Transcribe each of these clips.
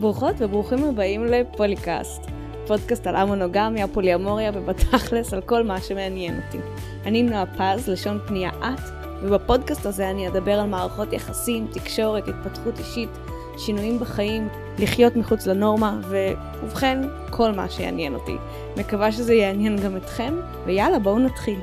ברוכות וברוכים הבאים לפוליקאסט, פודקאסט על המונוגמיה, פוליאמוריה ובתכלס על כל מה שמעניין אותי. אני נועה פז, לשון פנייה את, ובפודקאסט הזה אני אדבר על מערכות יחסים, תקשורת, התפתחות אישית, שינויים בחיים, לחיות מחוץ לנורמה, ובכן, כל מה שיעניין אותי. מקווה שזה יעניין גם אתכם, ויאללה, בואו נתחיל.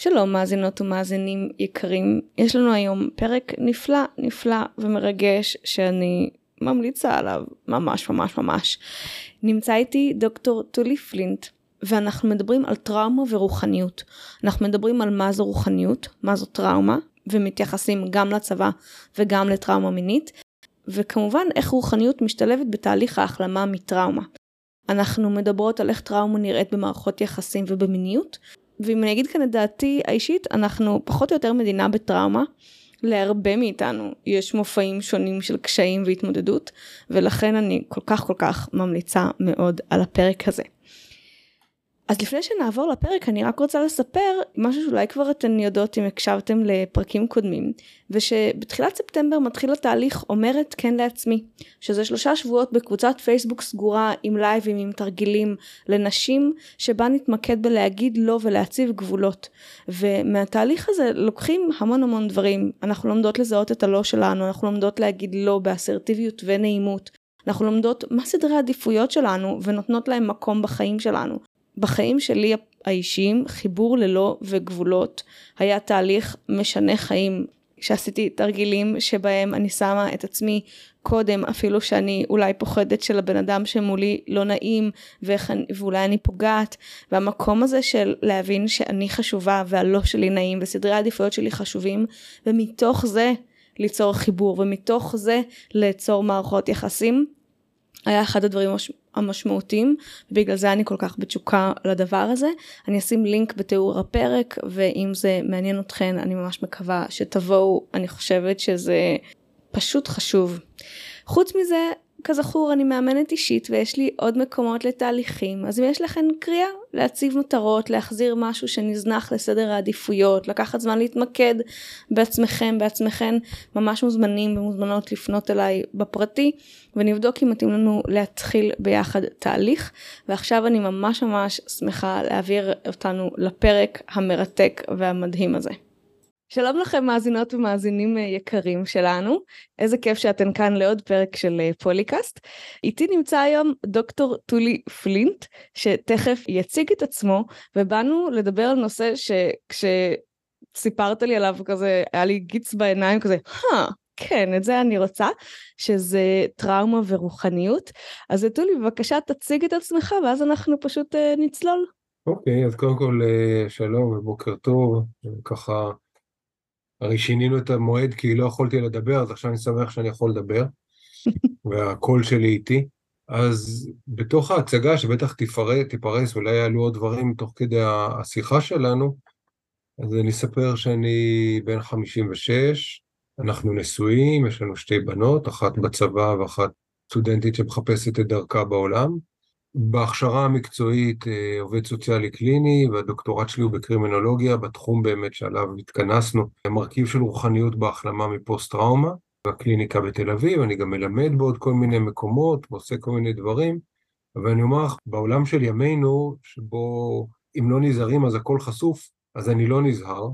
שלום מאזינות ומאזינים יקרים, יש לנו היום פרק נפלא נפלא ומרגש שאני ממליצה עליו ממש ממש ממש. נמצא איתי דוקטור טולי פלינט ואנחנו מדברים על טראומה ורוחניות. אנחנו מדברים על מה זו רוחניות, מה זו טראומה ומתייחסים גם לצבא וגם לטראומה מינית וכמובן איך רוחניות משתלבת בתהליך ההחלמה מטראומה. אנחנו מדברות על איך טראומה נראית במערכות יחסים ובמיניות ואם אני אגיד כאן את דעתי האישית, אנחנו פחות או יותר מדינה בטראומה. להרבה מאיתנו יש מופעים שונים של קשיים והתמודדות, ולכן אני כל כך כל כך ממליצה מאוד על הפרק הזה. אז לפני שנעבור לפרק אני רק רוצה לספר משהו שאולי כבר אתן יודעות אם הקשבתם לפרקים קודמים ושבתחילת ספטמבר מתחיל התהליך אומרת כן לעצמי שזה שלושה שבועות בקבוצת פייסבוק סגורה עם לייבים עם תרגילים לנשים שבה נתמקד בלהגיד לא ולהציב גבולות. ומהתהליך הזה לוקחים המון המון דברים. אנחנו לומדות לזהות את הלא שלנו אנחנו לומדות להגיד לא באסרטיביות ונעימות. אנחנו לומדות מה סדרי העדיפויות שלנו ונותנות להם מקום בחיים שלנו בחיים שלי האישיים חיבור ללא וגבולות. היה תהליך משנה חיים שעשיתי תרגילים שבהם אני שמה את עצמי קודם אפילו שאני אולי פוחדת של הבן אדם שמולי לא נעים ואיך, ואולי אני פוגעת. והמקום הזה של להבין שאני חשובה והלא שלי נעים וסדרי העדיפויות שלי חשובים ומתוך זה ליצור חיבור ומתוך זה ליצור מערכות יחסים היה אחד הדברים המשמעותיים ובגלל זה אני כל כך בתשוקה לדבר הזה. אני אשים לינק בתיאור הפרק ואם זה מעניין אתכן אני ממש מקווה שתבואו אני חושבת שזה פשוט חשוב. חוץ מזה כזכור אני מאמנת אישית ויש לי עוד מקומות לתהליכים אז אם יש לכם קריאה להציב מטרות להחזיר משהו שנזנח לסדר העדיפויות לקחת זמן להתמקד בעצמכם בעצמכן ממש מוזמנים ומוזמנות לפנות אליי בפרטי ונבדוק אם מתאים לנו להתחיל ביחד תהליך ועכשיו אני ממש ממש שמחה להעביר אותנו לפרק המרתק והמדהים הזה. שלום לכם מאזינות ומאזינים אה, יקרים שלנו, איזה כיף שאתן כאן לעוד פרק של אה, פוליקאסט. איתי נמצא היום דוקטור טולי פלינט, שתכף יציג את עצמו, ובאנו לדבר על נושא שכשסיפרת לי עליו כזה, היה לי גיץ בעיניים כזה, אה, כן, את זה אני רוצה, שזה טראומה ורוחניות. אז טולי, בבקשה תציג את עצמך, ואז אנחנו פשוט נצלול. אוקיי, okay, אז קודם כל שלום ובוקר טוב, ככה הרי שינינו את המועד כי לא יכולתי לדבר, אז עכשיו אני שמח שאני יכול לדבר, והקול שלי איתי. אז בתוך ההצגה, שבטח תפרס, תיפרס, אולי יעלו עוד דברים תוך כדי השיחה שלנו, אז אני אספר שאני בן 56, אנחנו נשואים, יש לנו שתי בנות, אחת בצבא ואחת סטודנטית שמחפשת את דרכה בעולם. בהכשרה המקצועית אה, עובד סוציאלי קליני, והדוקטורט שלי הוא בקרימינולוגיה, בתחום באמת שעליו התכנסנו, מרכיב של רוחניות בהחלמה מפוסט-טראומה, בקליניקה בתל אביב, אני גם מלמד בעוד כל מיני מקומות, ועושה כל מיני דברים, אבל אני אומר לך, בעולם של ימינו, שבו אם לא נזהרים אז הכל חשוף, אז אני לא נזהר,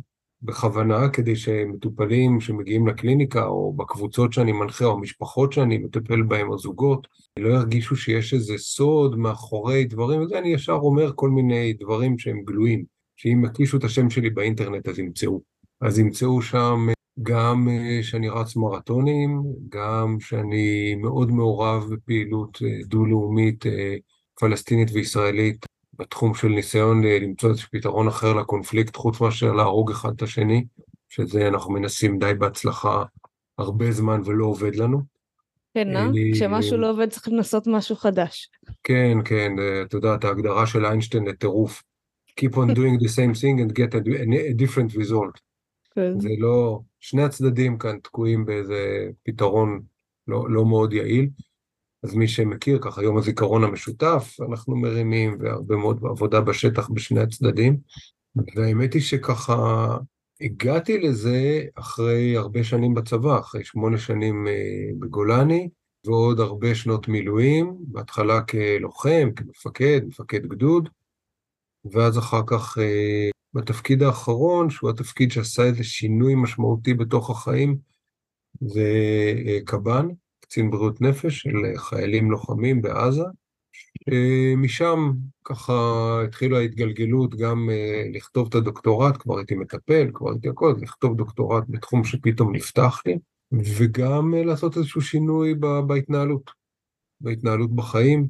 בכוונה כדי שמטופלים שמגיעים לקליניקה או בקבוצות שאני מנחה או משפחות שאני מטפל בהם או זוגות לא ירגישו שיש איזה סוד מאחורי דברים, וזה אני ישר אומר כל מיני דברים שהם גלויים, שאם יקישו את השם שלי באינטרנט אז ימצאו. אז ימצאו שם גם אה, שאני רץ מרתונים, גם שאני מאוד מעורב בפעילות אה, דו-לאומית אה, פלסטינית וישראלית בתחום של ניסיון אה, למצוא איזה פתרון אחר לקונפליקט, חוץ מאשר להרוג אחד את השני, שזה אנחנו מנסים די בהצלחה הרבה זמן ולא עובד לנו. כן, אה? כשמשהו לא עובד צריך לנסות משהו חדש. כן, כן, אה, את יודעת, ההגדרה של איינשטיין לטירוף. Keep on doing the same thing and get a, a different result. כן. זה לא, שני הצדדים כאן תקועים באיזה פתרון לא, לא מאוד יעיל. אז מי שמכיר, ככה יום הזיכרון המשותף, אנחנו מרימים, והרבה מאוד עבודה בשטח בשני הצדדים. והאמת היא שככה הגעתי לזה אחרי הרבה שנים בצבא, אחרי שמונה שנים אה, בגולני, ועוד הרבה שנות מילואים, בהתחלה כלוחם, כמפקד, מפקד גדוד, ואז אחר כך אה, בתפקיד האחרון, שהוא התפקיד שעשה איזה שינוי משמעותי בתוך החיים, זה אה, קב"ן, קצין בריאות נפש של חיילים לוחמים בעזה. משם ככה התחילה ההתגלגלות גם לכתוב את הדוקטורט, כבר הייתי מטפל, כבר הייתי הכל, לכתוב דוקטורט בתחום שפתאום נפתח לי, וגם לעשות איזשהו שינוי בהתנהלות, בהתנהלות בחיים,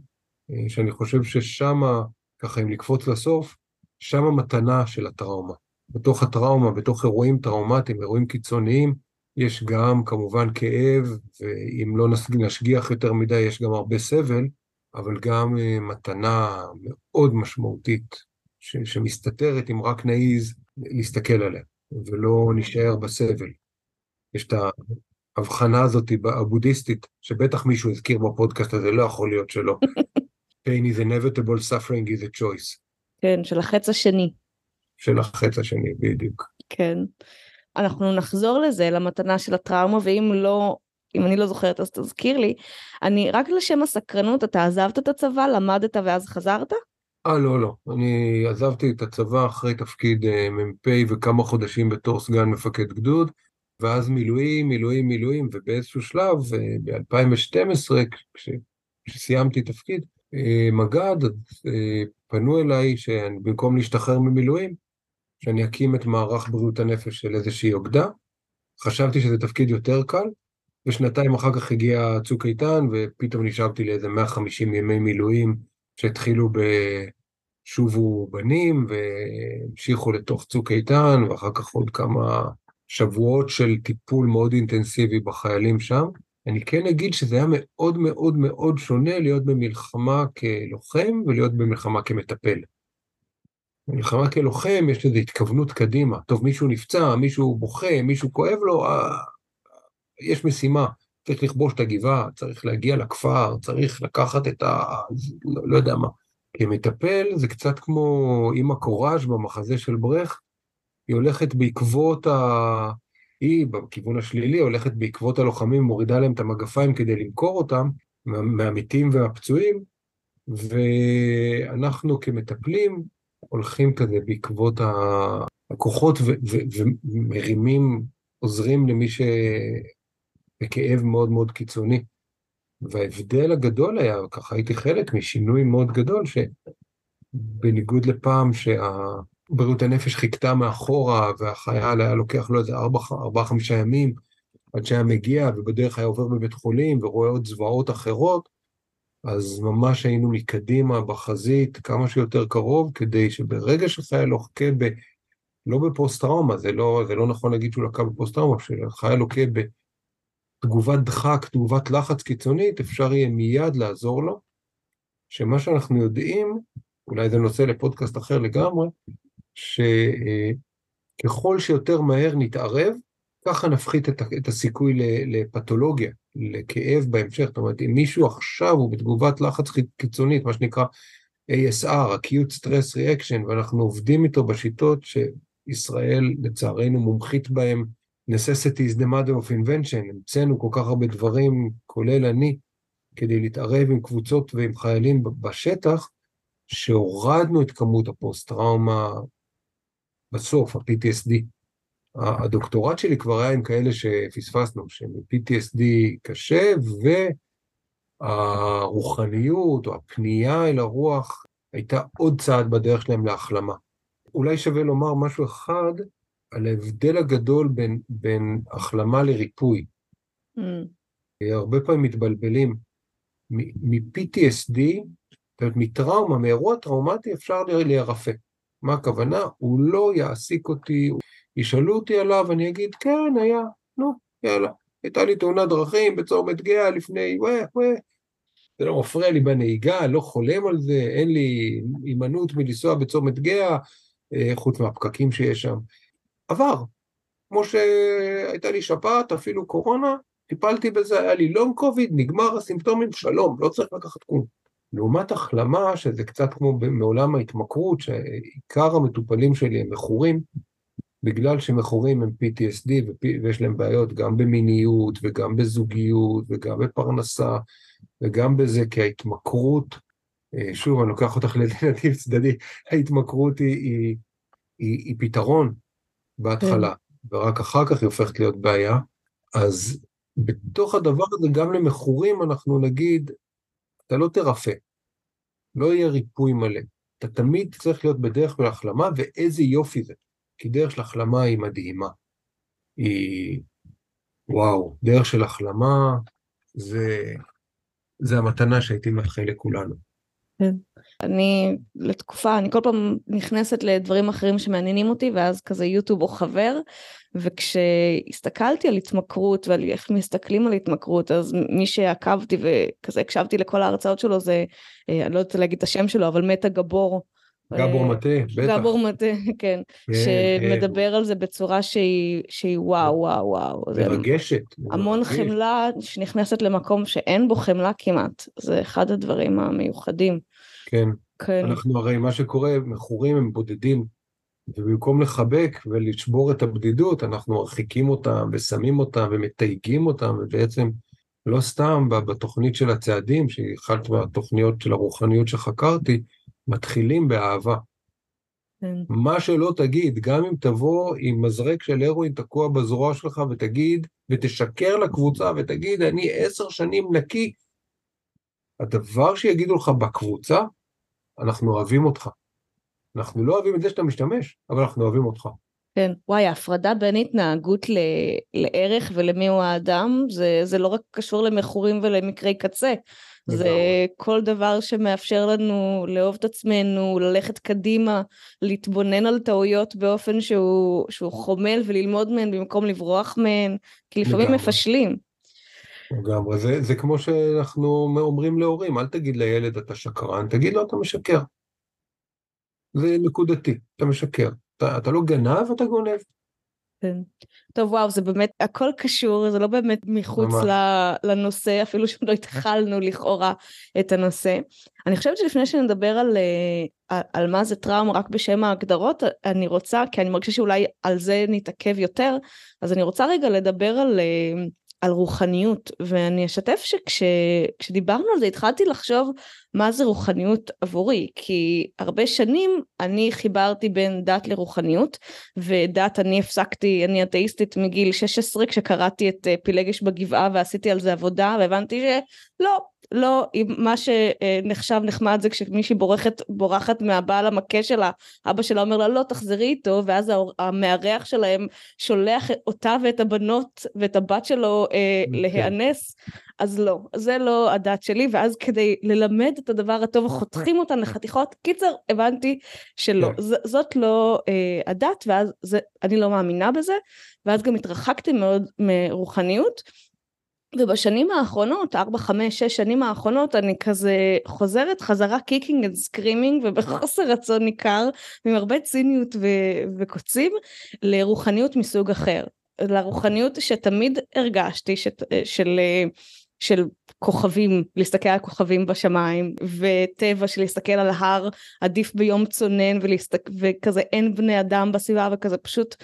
שאני חושב ששמה, ככה אם לקפוץ לסוף, שם המתנה של הטראומה. בתוך הטראומה, בתוך אירועים טראומטיים, אירועים קיצוניים, יש גם כמובן כאב, ואם לא נשגיח יותר מדי, יש גם הרבה סבל, אבל גם אה, מתנה מאוד משמעותית, ש- שמסתתרת אם רק נעיז להסתכל עליה, ולא נשאר בסבל. יש את ההבחנה הזאת הבודהיסטית, שבטח מישהו הזכיר בפודקאסט הזה, לא יכול להיות שלא. pain is inevitable, suffering is a choice. כן, של החץ השני. של החץ השני, בדיוק. כן. אנחנו נחזור לזה, למתנה של הטראומה, ואם לא, אם אני לא זוכרת אז תזכיר לי. אני, רק לשם הסקרנות, אתה עזבת את הצבא, למדת ואז חזרת? אה, לא, לא. אני עזבתי את הצבא אחרי תפקיד אה, מ"פ וכמה חודשים בתור סגן מפקד גדוד, ואז מילואים, מילואים, מילואים, ובאיזשהו שלב, אה, ב-2012, כשסיימתי תפקיד, אה, מג"ד, פנו אליי שבמקום להשתחרר ממילואים, שאני אקים את מערך בריאות הנפש של איזושהי אוגדה. חשבתי שזה תפקיד יותר קל, ושנתיים אחר כך הגיע צוק איתן, ופתאום נשארתי לאיזה 150 ימי מילואים שהתחילו בשובו בנים, והמשיכו לתוך צוק איתן, ואחר כך עוד כמה שבועות של טיפול מאוד אינטנסיבי בחיילים שם. אני כן אגיד שזה היה מאוד מאוד מאוד שונה להיות במלחמה כלוחם ולהיות במלחמה כמטפל. במלחמה כלוחם יש איזו התכוונות קדימה. טוב, מישהו נפצע, מישהו בוכה, מישהו כואב לו, אה, יש משימה. צריך לכבוש את הגבעה, צריך להגיע לכפר, צריך לקחת את ה... לא, לא יודע מה. כמטפל זה קצת כמו אימא קוראז' במחזה של ברכט, היא הולכת בעקבות ה... היא, בכיוון השלילי, הולכת בעקבות הלוחמים, מורידה להם את המגפיים כדי למכור אותם, מהמתים והפצועים, ואנחנו כמטפלים הולכים כזה בעקבות הכוחות ומרימים, עוזרים למי שבכאב מאוד מאוד קיצוני. וההבדל הגדול היה, ככה הייתי חלק משינוי מאוד גדול, שבניגוד לפעם שהבריאות הנפש חיכתה מאחורה והחייל היה לוקח לו איזה ארבעה-חמישה ימים עד שהיה מגיע ובדרך היה עובר בבית חולים ורואה עוד זוועות אחרות, אז ממש היינו מקדימה בחזית כמה שיותר קרוב, כדי שברגע שחייל לוקה ב... לא בפוסט-טראומה, זה לא, זה לא נכון להגיד שהוא לקה בפוסט-טראומה, כשחייל לוקה בתגובת דחק, תגובת לחץ קיצונית, אפשר יהיה מיד לעזור לו, שמה שאנחנו יודעים, אולי זה נושא לפודקאסט אחר לגמרי, שככל שיותר מהר נתערב, ככה נפחית את, את הסיכוי לפתולוגיה, לכאב בהמשך. זאת אומרת, אם מישהו עכשיו הוא בתגובת לחץ קיצונית, מה שנקרא ASR, acute stress reaction, ואנחנו עובדים איתו בשיטות שישראל לצערנו מומחית בהן, necessity is the mother of invention, המצאנו כל כך הרבה דברים, כולל אני, כדי להתערב עם קבוצות ועם חיילים בשטח, שהורדנו את כמות הפוסט-טראומה בסוף, ה-PTSD. הדוקטורט שלי כבר היה עם כאלה שפספסנו, שהם PTSD קשה, והרוחניות או הפנייה אל הרוח הייתה עוד צעד בדרך שלהם להחלמה. אולי שווה לומר משהו אחד על ההבדל הגדול בין, בין החלמה לריפוי. Mm. הרבה פעמים מתבלבלים. מ-PTSD, זאת אומרת, מטראומה, מאירוע טראומטי אפשר להירפא. מה הכוונה? הוא לא יעסיק אותי, ישאלו אותי עליו, אני אגיד, כן, היה, נו, יאללה. הייתה לי תאונת דרכים בצומת גאה לפני, וואה, וואה. זה לא מפריע לי בנהיגה, לא חולם על זה, אין לי הימנעות מלנסוע בצומת גאה, אה, חוץ מהפקקים שיש שם. עבר. כמו שהייתה לי שפעת, אפילו קורונה, טיפלתי בזה, היה לי לונג קוביד, נגמר הסימפטומים, שלום, לא צריך לקחת כלום. לעומת החלמה, שזה קצת כמו מעולם ההתמכרות, שעיקר המטופלים שלי הם מכורים, בגלל שמכורים הם PTSD ויש להם בעיות גם במיניות וגם בזוגיות וגם בפרנסה וגם בזה, כי ההתמכרות, אה, שוב, אני לוקח אותך לנתיב צדדי, ההתמכרות היא, היא, היא, היא פתרון בהתחלה, כן. ורק אחר כך היא הופכת להיות בעיה. אז בתוך הדבר הזה, גם למכורים אנחנו נגיד, אתה לא תרפא, לא יהיה ריפוי מלא. אתה תמיד צריך להיות בדרך של החלמה, ואיזה יופי זה. כי דרך של החלמה היא מדהימה. היא, וואו, דרך של החלמה זה, זה המתנה שהייתי מאחל לכולנו. כן. אני לתקופה, אני כל פעם נכנסת לדברים אחרים שמעניינים אותי, ואז כזה יוטיוב או חבר, וכשהסתכלתי על התמכרות ועל איך מסתכלים על התמכרות, אז מי שעקבתי וכזה הקשבתי לכל ההרצאות שלו זה, אה, אני לא יודעת להגיד את השם שלו, אבל מטה גבור. גבור אה, מטה, בטח. גבור מטה, כן, כן שמדבר כן. על זה בצורה שהיא, וואו, וואו, וואו. מרגשת. המון. חמלה שנכנסת למקום שאין בו חמלה כמעט, זה אחד הדברים המיוחדים. כן. כן. אנחנו הרי, מה שקורה, מכורים הם בודדים, ובמקום לחבק ולשבור את הבדידות, אנחנו מרחיקים אותם ושמים אותם ומתייגים אותם, ובעצם לא סתם בתוכנית של הצעדים, שהיא אחת מהתוכניות של הרוחניות שחקרתי, מתחילים באהבה. כן. מה שלא תגיד, גם אם תבוא עם מזרק של הרואין תקוע בזרוע שלך ותגיד, ותשקר לקבוצה ותגיד, אני עשר שנים נקי, הדבר שיגידו לך בקבוצה, אנחנו אוהבים אותך. אנחנו לא אוהבים את זה שאתה משתמש, אבל אנחנו אוהבים אותך. כן, וואי, ההפרדה בין התנהגות ל... לערך ולמי הוא האדם, זה, זה לא רק קשור למכורים ולמקרי קצה. זה כל דבר שמאפשר לנו לאהוב את עצמנו, ללכת קדימה, להתבונן על טעויות באופן שהוא, שהוא חומל וללמוד מהן במקום לברוח מהן, כי לפעמים מפשלים. לגמרי, זה, זה כמו שאנחנו אומרים להורים, אל תגיד לילד אתה שקרן, תגיד לו אתה משקר. זה נקודתי, אתה משקר. אתה, אתה לא גנב, אתה גונב. כן. טוב וואו זה באמת הכל קשור זה לא באמת מחוץ לנושא אפילו שלא התחלנו לכאורה את הנושא. אני חושבת שלפני שנדבר על, אה, על, על מה זה טראומה רק בשם ההגדרות אני רוצה כי אני מרגישה שאולי על זה נתעכב יותר אז אני רוצה רגע לדבר על אה, על רוחניות ואני אשתף שכשדיברנו על זה התחלתי לחשוב מה זה רוחניות עבורי כי הרבה שנים אני חיברתי בין דת לרוחניות ודת אני הפסקתי אני אתאיסטית מגיל 16 כשקראתי את אה, פילגש בגבעה ועשיתי על זה עבודה והבנתי שלא לא, מה שנחשב נחמד זה כשמישהי בורחת, בורחת מהבעל המכה שלה, אבא שלה אומר לה לא תחזרי איתו, ואז המארח שלהם שולח אותה ואת הבנות ואת הבת שלו אה. אוקיי. להיאנס, אז לא, זה לא הדת שלי, ואז כדי ללמד את הדבר הטוב חותכים אותן לחתיכות, קיצר הבנתי שלא. כן. ז, זאת לא אה, הדת, ואז זה, אני לא מאמינה בזה, ואז גם התרחקתי מאוד מרוחניות. ובשנים האחרונות, 4, 5, 6 שנים האחרונות, אני כזה חוזרת חזרה kicking and screaming ובחוסר רצון ניכר, עם הרבה ציניות ו- וקוצים, לרוחניות מסוג אחר. לרוחניות שתמיד הרגשתי שת, של, של כוכבים, להסתכל על כוכבים בשמיים, וטבע של להסתכל על הר עדיף ביום צונן ולהסתק... וכזה אין בני אדם בסביבה וכזה פשוט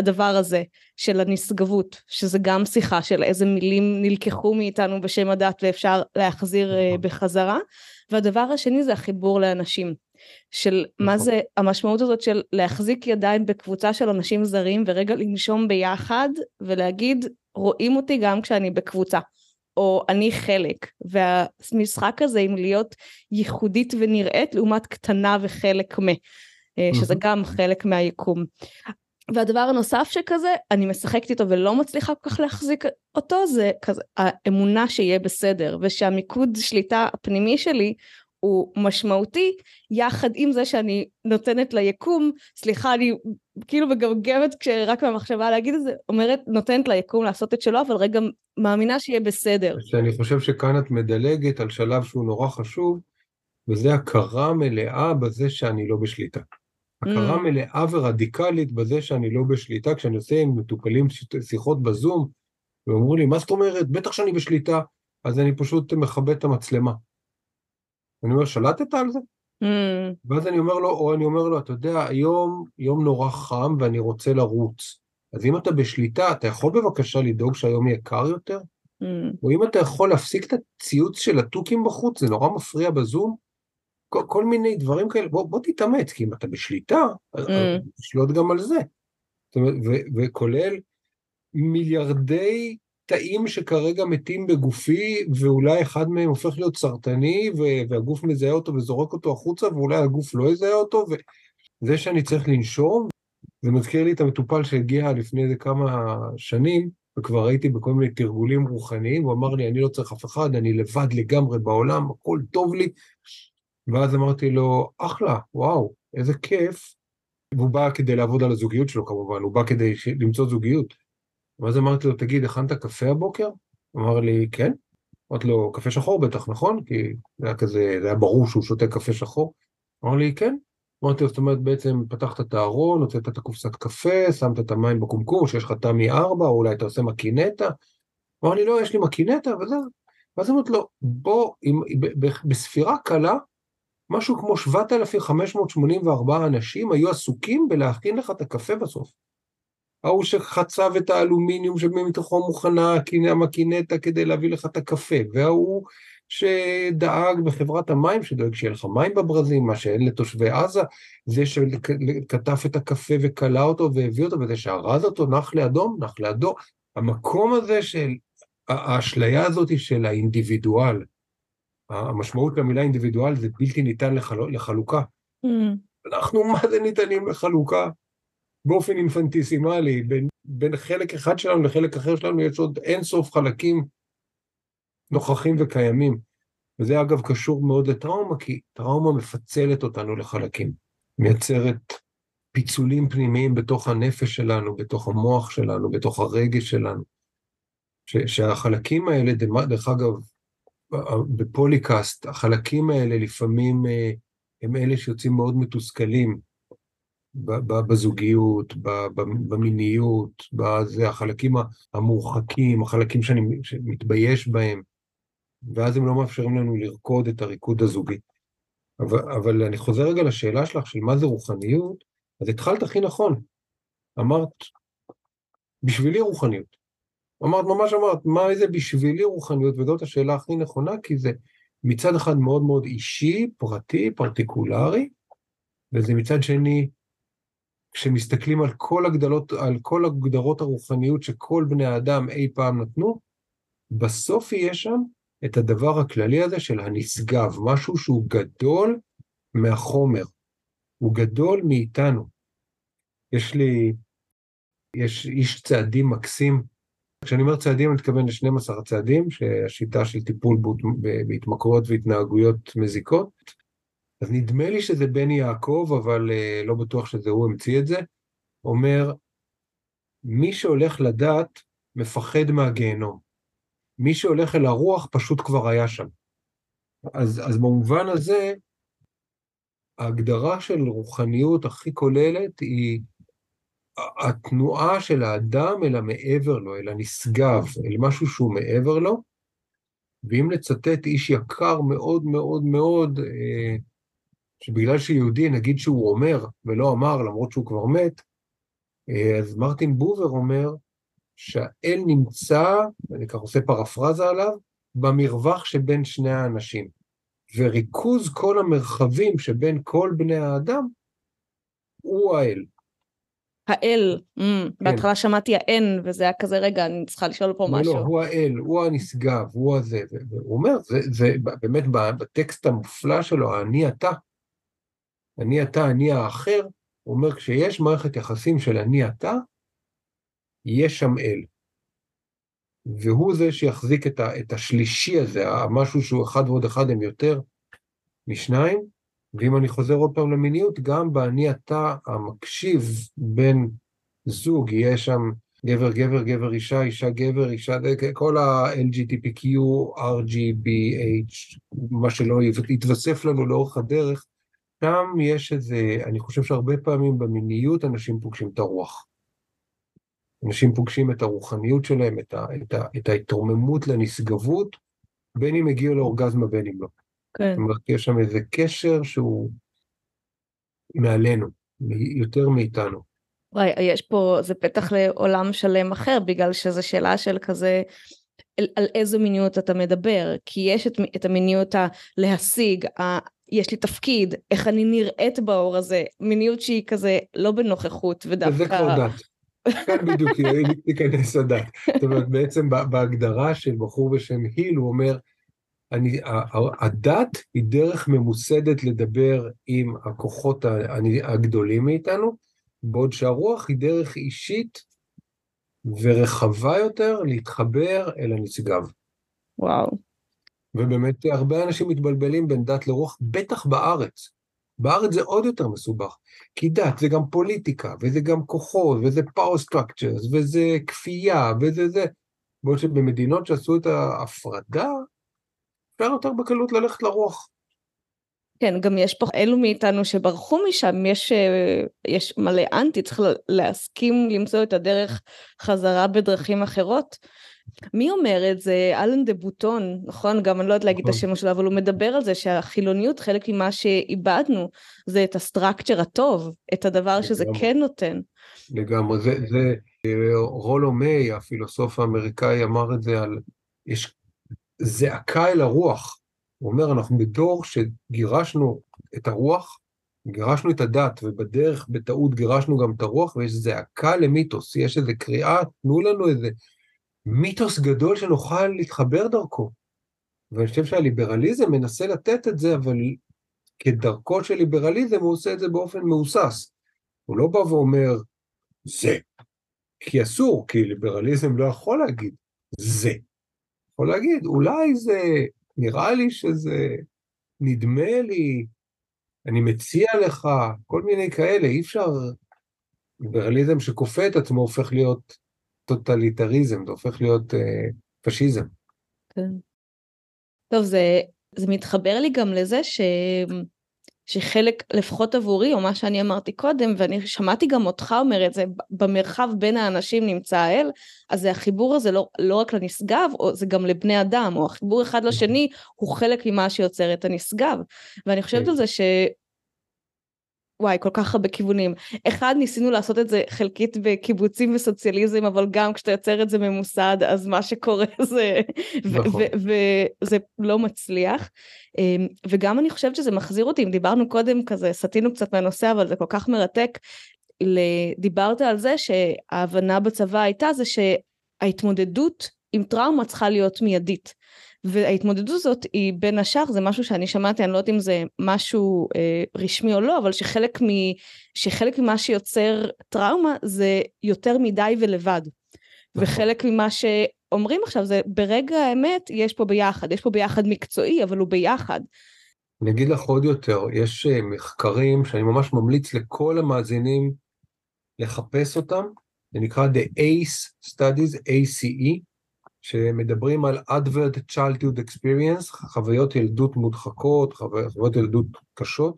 הדבר הזה של הנשגבות, שזה גם שיחה של איזה מילים נלקחו מאיתנו בשם הדת ואפשר להחזיר uh, בחזרה. והדבר השני זה החיבור לאנשים. של מה נכון. זה המשמעות הזאת של להחזיק ידיים בקבוצה של אנשים זרים ורגע לנשום ביחד ולהגיד רואים אותי גם כשאני בקבוצה או אני חלק והמשחק הזה עם להיות ייחודית ונראית לעומת קטנה וחלק מ אה, שזה גם חלק מהיקום והדבר הנוסף שכזה, אני משחקת איתו ולא מצליחה כל כך להחזיק אותו, זה כזה האמונה שיהיה בסדר, ושהמיקוד שליטה הפנימי שלי הוא משמעותי, יחד עם זה שאני נותנת ליקום, סליחה, אני כאילו מגמגמת כשרק מהמחשבה להגיד את זה, אומרת, נותנת ליקום לעשות את שלו, אבל רגע מאמינה שיהיה בסדר. שאני חושב שכאן את מדלגת על שלב שהוא נורא חשוב, וזה הכרה מלאה בזה שאני לא בשליטה. הכרה mm. מלאה ורדיקלית בזה שאני לא בשליטה, כשאני עושה עם מטופלים שיחות בזום, ואומרים לי, מה זאת אומרת? בטח שאני בשליטה, אז אני פשוט מכבד את המצלמה. אני אומר, שלטת על זה? Mm, ואז אני אומר לו, או אני אומר לו, אתה יודע, היום יום נורא חם ואני רוצה לרוץ. אז אם אתה בשליטה, אתה יכול בבקשה לדאוג שהיום יהיה קר יותר? mm, או אם אתה יכול להפסיק את הציוץ של התוכים בחוץ, זה נורא מפריע בזום. כל, כל מיני דברים כאלה, בוא, בוא תתאמץ, כי אם אתה בשליטה, Mm. תשלוט גם על זה. זאת אומרת, ו- וכולל מיליארדי תאים שכרגע מתים בגופי, ואולי אחד מהם הופך להיות סרטני, ו- והגוף מזהה אותו וזורק אותו החוצה, ואולי הגוף לא יזהה אותו, וזה שאני צריך לנשום, זה מזכיר לי את המטופל שהגיע לפני איזה כמה שנים, וכבר הייתי בכל מיני תרגולים רוחניים, הוא אמר לי, אני לא צריך אף אחד, אני לבד לגמרי בעולם, הכל טוב לי. ואז אמרתי לו, אחלה, וואו, איזה כיף. והוא בא כדי לעבוד על הזוגיות שלו כמובן, הוא בא כדי. למצוא זוגיות. ואז אמרתי לו, תגיד, הכנת קפה הבוקר? אמר לי, כן. אמרתי לו, קפה שחור בטח, נכון? כי זה היה כזה, זה היה ברור שהוא שותה קפה שחור. אמר לי, כן. אמרתי לו, זאת אומרת, בעצם פתחת את הארון, הוצאת את הקופסת קפה, שמת את המים בקומקום, שיש לך תמי ארבע, או אולי אתה עושה מקינטה. אמר לי, לא, יש לי מקינטה, וזהו. ואז אמרתי לו, בוא, עם, ב, ב, בספירה קלה, משהו כמו 7,584 אנשים היו עסוקים בלהכין לך את הקפה בסוף. ההוא שחצב את האלומיניום שמתוכו מוכנה המקינטה כדי להביא לך את הקפה, וההוא שדאג בחברת המים, שדואג שיהיה לך מים בברזים, מה שאין לתושבי עזה, זה שכתב את הקפה וקלה אותו והביא אותו, וזה שארז אותו, נח לידו, נח לידו. המקום הזה של, האשליה הזאת של האינדיבידואל, המשמעות למילה אינדיבידואל זה בלתי ניתן לחל... לחלוקה. mm, אנחנו מה זה ניתנים לחלוקה? באופן אינפנטיסימלי, בין, בין חלק אחד שלנו לחלק אחר שלנו יש עוד אין סוף חלקים נוכחים וקיימים. וזה אגב קשור מאוד לטראומה, כי טראומה מפצלת אותנו לחלקים, מייצרת פיצולים פנימיים בתוך הנפש שלנו, בתוך המוח שלנו, בתוך הרגש שלנו. ש, שהחלקים האלה, דרך אגב, בפוליקאסט, החלקים האלה לפעמים אה, הם אלה שיוצאים מאוד מתוסכלים בזוגיות, במיניות, בזה, החלקים המורחקים, החלקים שאני מתבייש בהם, ואז הם לא מאפשרים לנו לרקוד את הריקוד הזוגי. אבל, אבל אני חוזר רגע לשאלה שלך של מה זה רוחניות, אז התחלת הכי נכון. אמרת, בשבילי רוחניות. אמרת, ממש אמרת, מה זה בשבילי רוחניות, וזאת השאלה הכי נכונה, כי זה מצד אחד מאוד מאוד אישי, פרטי, פרטיקולרי, וזה מצד שני, כשמסתכלים על כל הגדלות, על כל הגדרות הרוחניות שכל בני האדם אי פעם נתנו, בסוף יהיה שם את הדבר הכללי הזה של הנשגב, משהו שהוא גדול מהחומר, הוא גדול מאיתנו. יש לי, יש איש צעדים מקסים, כשאני אומר צעדים אני מתכוון ל-12 הצעדים, שהשיטה של טיפול בהתמכרויות והתנהגויות מזיקות, אז נדמה לי שזה בני יעקב, אבל uh, לא בטוח שזה הוא המציא את זה, אומר, מי שהולך לדת מפחד מהגיהנום. מי שהולך אל הרוח פשוט כבר היה שם. אז, אז במובן הזה, ההגדרה של רוחניות הכי כוללת היא התנועה של האדם אל המעבר לו, אל הנשגב, אל משהו שהוא מעבר לו, ואם לצטט איש יקר מאוד מאוד מאוד, אה, שבגלל שיהודי נגיד שהוא אומר ולא אמר למרות שהוא כבר מת, אה, אז מרטין בובר אומר שהאל נמצא, אני ככה עושה פרפרזה עליו, במרווח שבין שני האנשים. וריכוז כל המרחבים שבין כל בני האדם הוא האל. האל, mm, כן. בהתחלה שמעתי האן, וזה היה כזה, רגע, אני צריכה לשאול פה משהו. לא, לא, הוא האל, הוא הנשגב, הוא הזה, והוא אומר, זה, זה באמת בטקסט המופלא שלו, אני אתה, אני אתה, אני האחר, הוא אומר, כשיש מערכת יחסים של אני אתה, יש שם אל. והוא זה שיחזיק את, ה, את השלישי הזה, המשהו שהוא אחד ועוד אחד הם יותר משניים, ואם אני חוזר עוד פעם למיניות, גם באני אתה המקשיב בין זוג, יהיה שם גבר, גבר, גבר, אישה, אישה, גבר, אישה, כל ה-LGTPQ, RGBH, מה שלא יתווסף לנו לאורך הדרך, שם יש איזה, אני חושב שהרבה פעמים במיניות אנשים פוגשים את הרוח. אנשים פוגשים את הרוחניות שלהם, את, ה, את, ה, את ההתרוממות לנשגבות, בין אם הגיעו לאורגזמה בין אם לא. כן. זאת אומרת, יש שם איזה קשר שהוא מעלינו, יותר מאיתנו. וואי, יש פה, זה פתח לעולם שלם אחר, בגלל שזו שאלה של כזה, על, על איזו מיניות אתה מדבר, כי יש את, את המיניות הלהשיג, ה, יש לי תפקיד, איך אני נראית באור הזה, מיניות שהיא כזה לא בנוכחות ודווקא... וזה כבר דת. כאן בדיוק ייכנס הדת. זאת אומרת, בעצם בהגדרה של בחור בשם היל, הוא אומר, אני, הדת היא דרך ממוסדת לדבר עם הכוחות הגדולים מאיתנו, בעוד שהרוח היא דרך אישית ורחבה יותר להתחבר אל הנשגב. וואו. ובאמת הרבה אנשים מתבלבלים בין דת לרוח, בטח בארץ. בארץ זה עוד יותר מסובך, כי דת זה גם פוליטיקה, וזה גם כוחות, וזה power structures, וזה כפייה, וזה זה. בעוד שבמדינות שעשו את ההפרדה, אפשר יותר בקלות ללכת לרוח. כן, גם יש פה אלו מאיתנו שברחו משם, יש, אה, יש מלא אנטי, צריך להסכים למצוא את הדרך חזרה בדרכים אחרות. מי אומר את זה? אלן דה בוטון, נכון? גם אני לא יודעת להגיד את נכון. השם שלו, אבל הוא מדבר על זה שהחילוניות, חלק ממה שאיבדנו, זה את הסטרקצ'ר הטוב, את הדבר שזה כן נותן. לגמרי, זה, זה רולו מיי, הפילוסוף האמריקאי, אמר את זה על, יש זעקה אל הרוח. הוא אומר, אנחנו בדור שגירשנו את הרוח, גירשנו את הדת, ובדרך, בטעות, גירשנו גם את הרוח, ויש זעקה למיתוס, יש איזו קריאה, תנו לנו איזה מיתוס גדול שנוכל להתחבר דרכו. ואני חושב שהליברליזם מנסה לתת את זה, אבל כדרכו של ליברליזם הוא עושה את זה באופן מהוסס. הוא לא בא ואומר, זה. כי אסור, כי ליברליזם לא יכול להגיד, זה. יכול להגיד, אולי זה, נראה לי שזה, נדמה לי, אני מציע לך, כל מיני כאלה, אי אפשר, ליברליזם שכופה את עצמו הופך להיות טוטליטריזם, זה הופך להיות אה, פשיזם. כן. טוב, זה, זה מתחבר לי גם לזה ש... שחלק, לפחות עבורי, או מה שאני אמרתי קודם, ואני שמעתי גם אותך אומר את זה, במרחב בין האנשים נמצא האל, אז זה החיבור הזה לא, לא רק לנשגב, או זה גם לבני אדם, או החיבור אחד לשני הוא חלק ממה שיוצר את הנשגב. ואני חושבת כן. על זה ש... וואי, כל כך הרבה כיוונים. אחד, ניסינו לעשות את זה חלקית בקיבוצים וסוציאליזם, אבל גם כשאתה יוצר את זה ממוסד, אז מה שקורה זה... נכון. וזה לא מצליח. אמ, וגם אני חושבת שזה מחזיר אותי, אם דיברנו קודם כזה, סטינו קצת מהנושא, אבל זה כל כך מרתק. דיברת על זה שההבנה בצבא הייתה זה שההתמודדות עם טראומה צריכה להיות מיידית. וההתמודדות הזאת היא בין השאר זה משהו שאני שמעתי אני לא יודעת אם זה משהו אה, רשמי או לא אבל שחלק, מ, שחלק ממה שיוצר טראומה זה יותר מדי ולבד. נכון. וחלק ממה שאומרים עכשיו זה ברגע האמת יש פה ביחד יש פה ביחד מקצועי אבל הוא ביחד. אני אגיד לך עוד יותר יש אה, מחקרים שאני ממש ממליץ לכל המאזינים לחפש אותם זה נקרא The ACE Studies ACE שמדברים על advert childhood experience, חוויות ילדות מודחקות, חוויות ילדות קשות,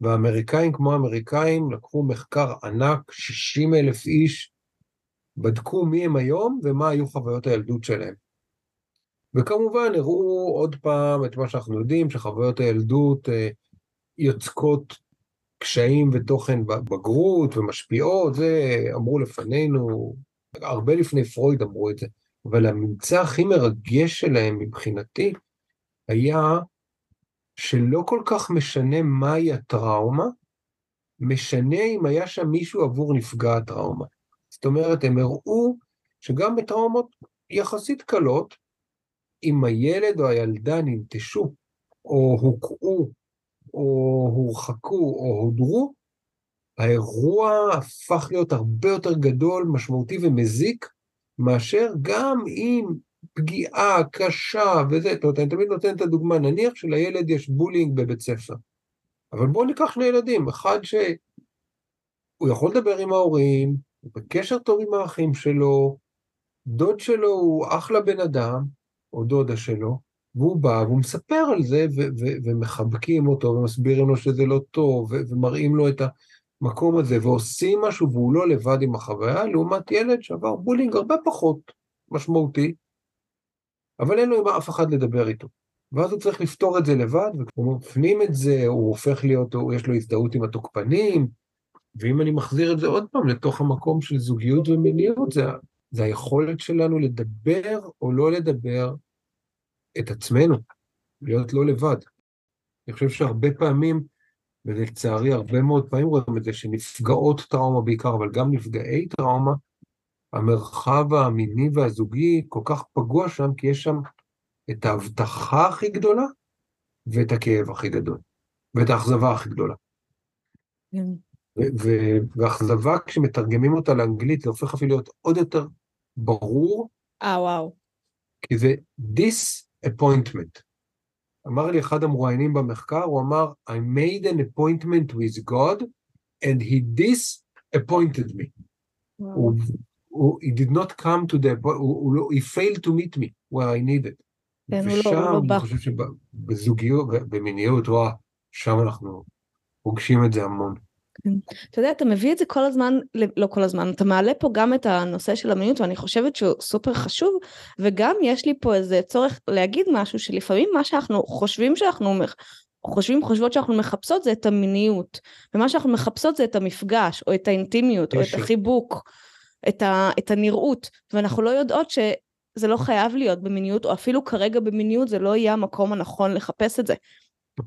והאמריקאים כמו האמריקאים לקחו מחקר ענק, 60 אלף איש, בדקו מי הם היום ומה היו חוויות הילדות שלהם. וכמובן הראו עוד פעם את מה שאנחנו יודעים, שחוויות הילדות אה, יוצקות קשיים ותוכן בגרות ומשפיעות, זה אמרו לפנינו, הרבה לפני פרויד אמרו את זה. אבל הממצא הכי מרגש שלהם מבחינתי היה שלא כל כך משנה מהי הטראומה, משנה אם היה שם מישהו עבור נפגע הטראומה. זאת אומרת, הם הראו שגם בטראומות יחסית קלות, אם הילד או הילדה ננטשו, או הוקעו, או הורחקו, או הודרו, האירוע הפך להיות הרבה יותר גדול, משמעותי ומזיק מאשר גם אם פגיעה קשה וזה, זאת אומרת, אני תמיד נותן את הדוגמה, נניח שלילד יש בולינג בבית ספר, אבל בואו ניקח שני ילדים, אחד שהוא יכול לדבר עם ההורים, הוא בקשר טוב עם האחים שלו, דוד שלו הוא אחלה בן אדם, או דודה שלו, והוא בא והוא מספר על זה, ומחבקים אותו, ומסבירים לו שזה לא טוב, ומראים לו את ה... המקום הזה ועושים משהו והוא לא לבד עם החוויה, לעומת ילד שעבר בולינג הרבה פחות משמעותי, אבל אין לו עם אף אחד לדבר איתו. ואז הוא צריך לפתור את זה לבד, וכשהוא מפנים את זה, הוא הופך להיות, הוא, יש לו הזדהות עם התוקפנים, ואם אני מחזיר את זה עוד פעם לתוך המקום של זוגיות ומיניות, זה, זה היכולת שלנו לדבר או לא לדבר את עצמנו, להיות לא לבד. אני חושב שהרבה פעמים, ולצערי הרבה מאוד פעמים רואים את זה, שנפגעות טראומה בעיקר, אבל גם נפגעי טראומה, המרחב המיני והזוגי כל כך פגוע שם, כי יש שם את ההבטחה הכי גדולה ואת הכאב הכי גדול, ואת האכזבה הכי גדולה. כן. ואכזבה, כשמתרגמים אותה לאנגלית, זה הופך אפילו להיות עוד יותר ברור. אה, וואו. כי זה disappointment. אמר לי אחד המרואיינים במחקר, הוא אמר, I made an appointment with God and he disappointed me. הוא, הוא, he did not come to the, הוא, הוא, he failed to meet me where I needed. כן, הוא לא, הוא לא בא. ושם, אני חושב שבזוגיות, במיניות, וואה, שם אנחנו פוגשים את זה המון. אתה יודע, אתה מביא את זה כל הזמן, לא כל הזמן, אתה מעלה פה גם את הנושא של המיניות, ואני חושבת שהוא סופר חשוב, וגם יש לי פה איזה צורך להגיד משהו, שלפעמים מה שאנחנו חושבים שאנחנו חושבים, חושבות שאנחנו מחפשות זה את המיניות, ומה שאנחנו מחפשות זה את המפגש, או את האינטימיות, או את החיבוק, את, ה, את הנראות, ואנחנו לא יודעות שזה לא חייב להיות במיניות, או אפילו כרגע במיניות זה לא יהיה המקום הנכון לחפש את זה.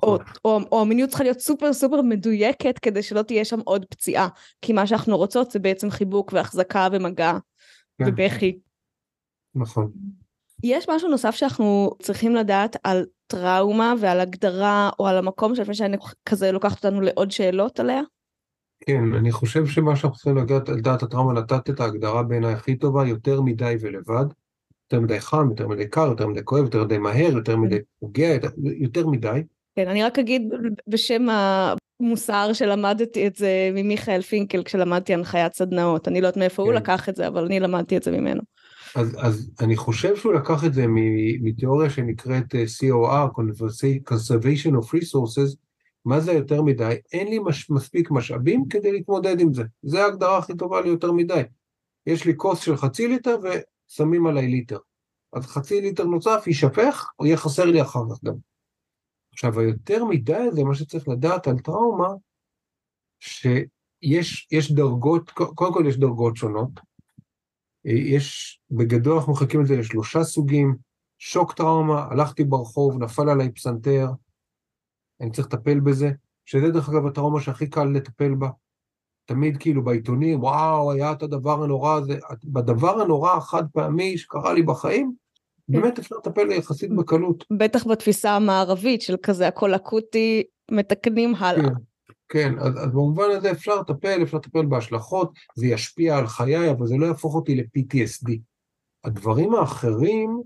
או, נכון. או, או המיניות צריכה להיות סופר סופר מדויקת כדי שלא תהיה שם עוד פציעה, כי מה שאנחנו רוצות זה בעצם חיבוק והחזקה ומגע כן. ובכי. נכון. יש משהו נוסף שאנחנו צריכים לדעת על טראומה ועל הגדרה או על המקום שלפני שאני כזה לוקחת אותנו לעוד שאלות עליה? כן, אני חושב שמה שאנחנו צריכים לדעת על דעת הטראומה, נתת את ההגדרה בעיניי הכי טובה, יותר מדי ולבד. יותר מדי חם, יותר מדי קר, יותר מדי כואב, יותר מדי מהר, יותר מדי פוגע, יותר, יותר מדי. כן, אני רק אגיד בשם המוסר שלמדתי את זה ממיכאל פינקל כשלמדתי הנחיית סדנאות. אני לא יודעת מאיפה כן. הוא לקח את זה, אבל אני למדתי את זה ממנו. אז, אז אני חושב שהוא לקח את זה מתיאוריה שנקראת אה, COR, Conservation of Resources, מה זה יותר מדי? אין לי מש, מספיק משאבים כדי להתמודד עם זה. זה ההגדרה הכי טובה ליותר מדי. יש לי כוס של חצי ליטר ושמים עליי ליטר. אז חצי ליטר נוסף יישפך, או יהיה חסר לי אחר כך גם. עכשיו, היותר מדי זה מה שצריך לדעת על טראומה, שיש דרגות, קודם כל יש דרגות שונות. יש, בגדול אנחנו מחלקים את זה לשלושה סוגים, שוק טראומה, הלכתי ברחוב, נפל עליי פסנתר, אני צריך לטפל בזה, שזה דרך אגב הטראומה שהכי קל לטפל בה. תמיד כאילו בעיתונים, וואו, היה את הדבר הנורא הזה, בדבר הנורא החד פעמי שקרה לי בחיים, באמת אפשר לטפל יחסית בקלות. בטח בתפיסה המערבית של כזה הכל אקוטי, מתקנים הלאה. כן, כן אז, אז במובן הזה אפשר לטפל, אפשר לטפל בהשלכות, זה ישפיע על חיי, אבל זה לא יהפוך אותי ל-PTSD. הדברים האחרים,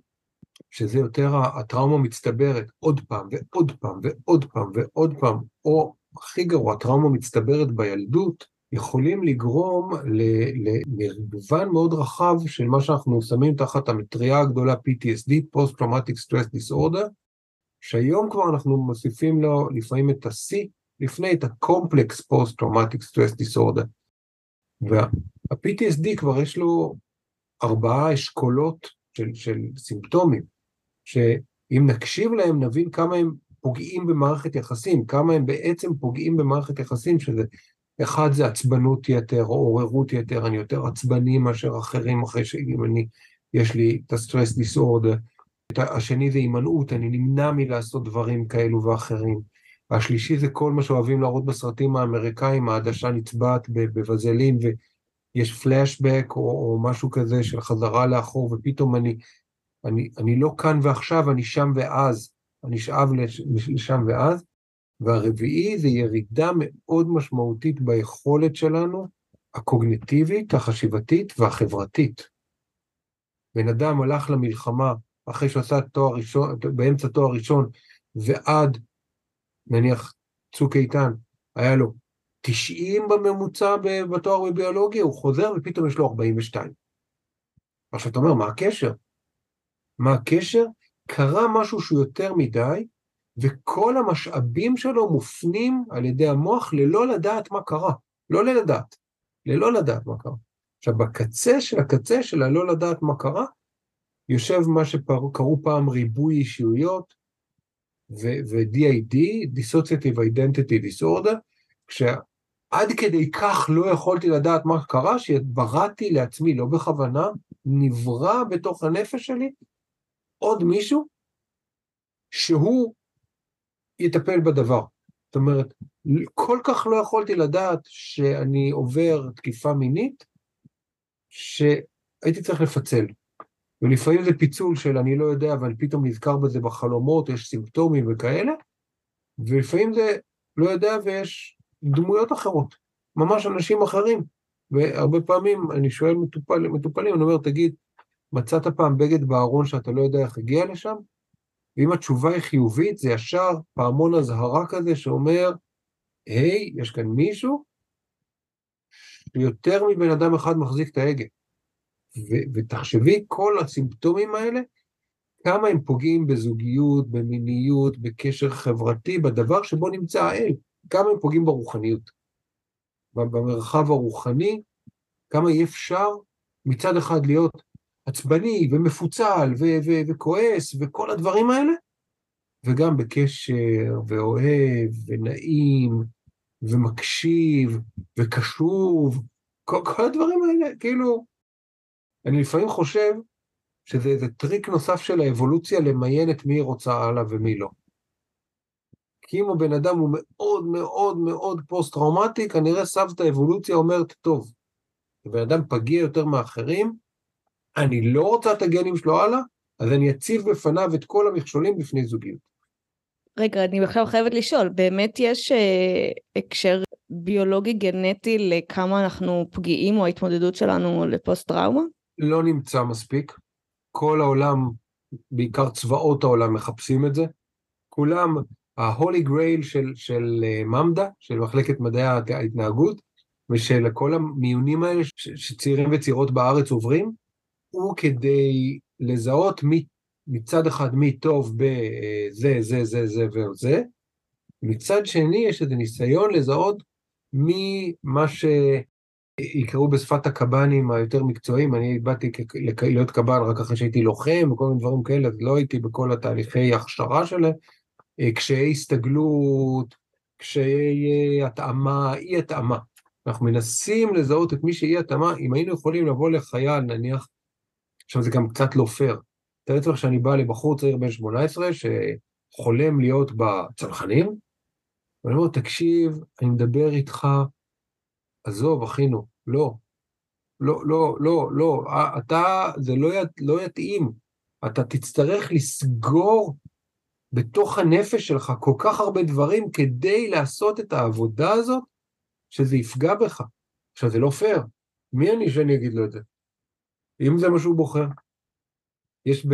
שזה יותר הטראומה מצטברת עוד פעם ועוד פעם ועוד פעם ועוד פעם, או הכי גרוע, הטראומה מצטברת בילדות, יכולים לגרום למגוון מאוד רחב של מה שאנחנו שמים תחת המטריה הגדולה PTSD, Post-Traumatic Stress Disorder, שהיום כבר אנחנו מוסיפים לו לפעמים את ה-C, לפני את ה-Complex Post-Traumatic Stress Disorder. וה-PTSD כבר יש לו ארבעה אשכולות של, של סימפטומים, שאם נקשיב להם נבין כמה הם פוגעים במערכת יחסים, כמה הם בעצם פוגעים במערכת יחסים, שזה אחד זה עצבנות יתר או עוררות יתר, אני יותר עצבני מאשר אחרים אחרי שאם אני, יש לי את הסטרס דיסאורדר. השני זה הימנעות, אני נמנע מלעשות דברים כאלו ואחרים. השלישי זה כל מה שאוהבים להראות בסרטים האמריקאים, העדשה נצבעת בבזלין ויש פלאשבק או, או משהו כזה של חזרה לאחור ופתאום אני, אני, אני לא כאן ועכשיו, אני שם ואז, אני שאב לשם ואז. והרביעי זה ירידה מאוד משמעותית ביכולת שלנו, הקוגניטיבית, החשיבתית והחברתית. בן אדם הלך למלחמה אחרי שעשה תואר ראשון, באמצע תואר ראשון, ועד, נניח, צוק איתן, היה לו 90 בממוצע בתואר בביולוגיה, הוא חוזר ופתאום יש לו 42. עכשיו אתה אומר, מה הקשר? מה הקשר? קרה משהו שהוא יותר מדי, וכל המשאבים שלו מופנים על ידי המוח ללא לדעת מה קרה, לא ללדעת, ללא לדעת מה קרה. עכשיו, בקצה של הקצה של הלא לדעת מה קרה, יושב מה שקראו פעם ריבוי אישיויות, ו-DID, Dissociative Identity Disorder, כשעד כדי כך לא יכולתי לדעת מה קרה, שבראתי לעצמי, לא בכוונה, נברא בתוך הנפש שלי עוד מישהו שהוא יטפל בדבר. זאת אומרת, כל כך לא יכולתי לדעת שאני עובר תקיפה מינית, שהייתי צריך לפצל. ולפעמים זה פיצול של אני לא יודע, אבל פתאום נזכר בזה בחלומות, יש סימפטומים וכאלה, ולפעמים זה לא יודע ויש דמויות אחרות, ממש אנשים אחרים. והרבה פעמים אני שואל מטופל, מטופלים, אני אומר, תגיד, מצאת פעם בגד בארון שאתה לא יודע איך הגיע לשם? ואם התשובה היא חיובית, זה ישר פעמון אזהרה כזה שאומר, היי, יש כאן מישהו שיותר מבן אדם אחד מחזיק את ההגה. ו- ותחשבי, כל הסימפטומים האלה, כמה הם פוגעים בזוגיות, במיניות, בקשר חברתי, בדבר שבו נמצא האל, כמה הם פוגעים ברוחניות. במרחב הרוחני, כמה אי אפשר מצד אחד להיות עצבני ומפוצל ו- ו- וכועס וכל הדברים האלה, וגם בקשר ואוהב ונעים ומקשיב וקשוב, כל, כל הדברים האלה, כאילו, אני לפעמים חושב שזה איזה טריק נוסף של האבולוציה למיין את מי היא רוצה הלאה ומי לא. כי אם הבן אדם הוא מאוד מאוד מאוד פוסט-טראומטי, כנראה סבתא אבולוציה אומרת, טוב, הבן אדם פגיע יותר מאחרים, אני לא רוצה את הגנים שלו הלאה, אז אני אציב בפניו את כל המכשולים בפני זוגיות. רגע, אני עכשיו חייבת לשאול, באמת יש אה, הקשר ביולוגי גנטי לכמה אנחנו פגיעים או ההתמודדות שלנו לפוסט-טראומה? לא נמצא מספיק. כל העולם, בעיקר צבאות העולם, מחפשים את זה. כולם, ה-Holy Grail של, של אה, ממדה, של מחלקת מדעי ההתנהגות, ושל כל המיונים האלה שצעירים וצעירות בארץ עוברים, הוא כדי לזהות מי, מצד אחד מי טוב בזה, זה, זה, זה וזה, מצד שני יש איזה ניסיון לזהות מי מה שיקראו בשפת הקב"נים היותר מקצועיים, אני באתי להיות קב"ן רק אחרי שהייתי לוחם וכל מיני דברים כאלה, לא הייתי בכל התהליכי הכשרה שלהם, אה, קשיי הסתגלות, קשיי התאמה, אי התאמה. אנחנו מנסים לזהות את מי שאי התאמה, אם היינו יכולים לבוא לחייל, נניח, עכשיו זה גם קצת לא פייר. תאר לעצמך שאני בא לבחור צעיר בן 18 שחולם להיות בצנחנים, ואני אומר, תקשיב, אני מדבר איתך, עזוב, אחינו, לא. לא, לא, לא, לא, אתה, זה לא, ית, לא יתאים. אתה תצטרך לסגור בתוך הנפש שלך כל כך הרבה דברים כדי לעשות את העבודה הזאת, שזה יפגע בך. עכשיו, זה לא פייר. מי אני שאני אגיד לו את זה? אם זה מה שהוא בוחר. יש ב,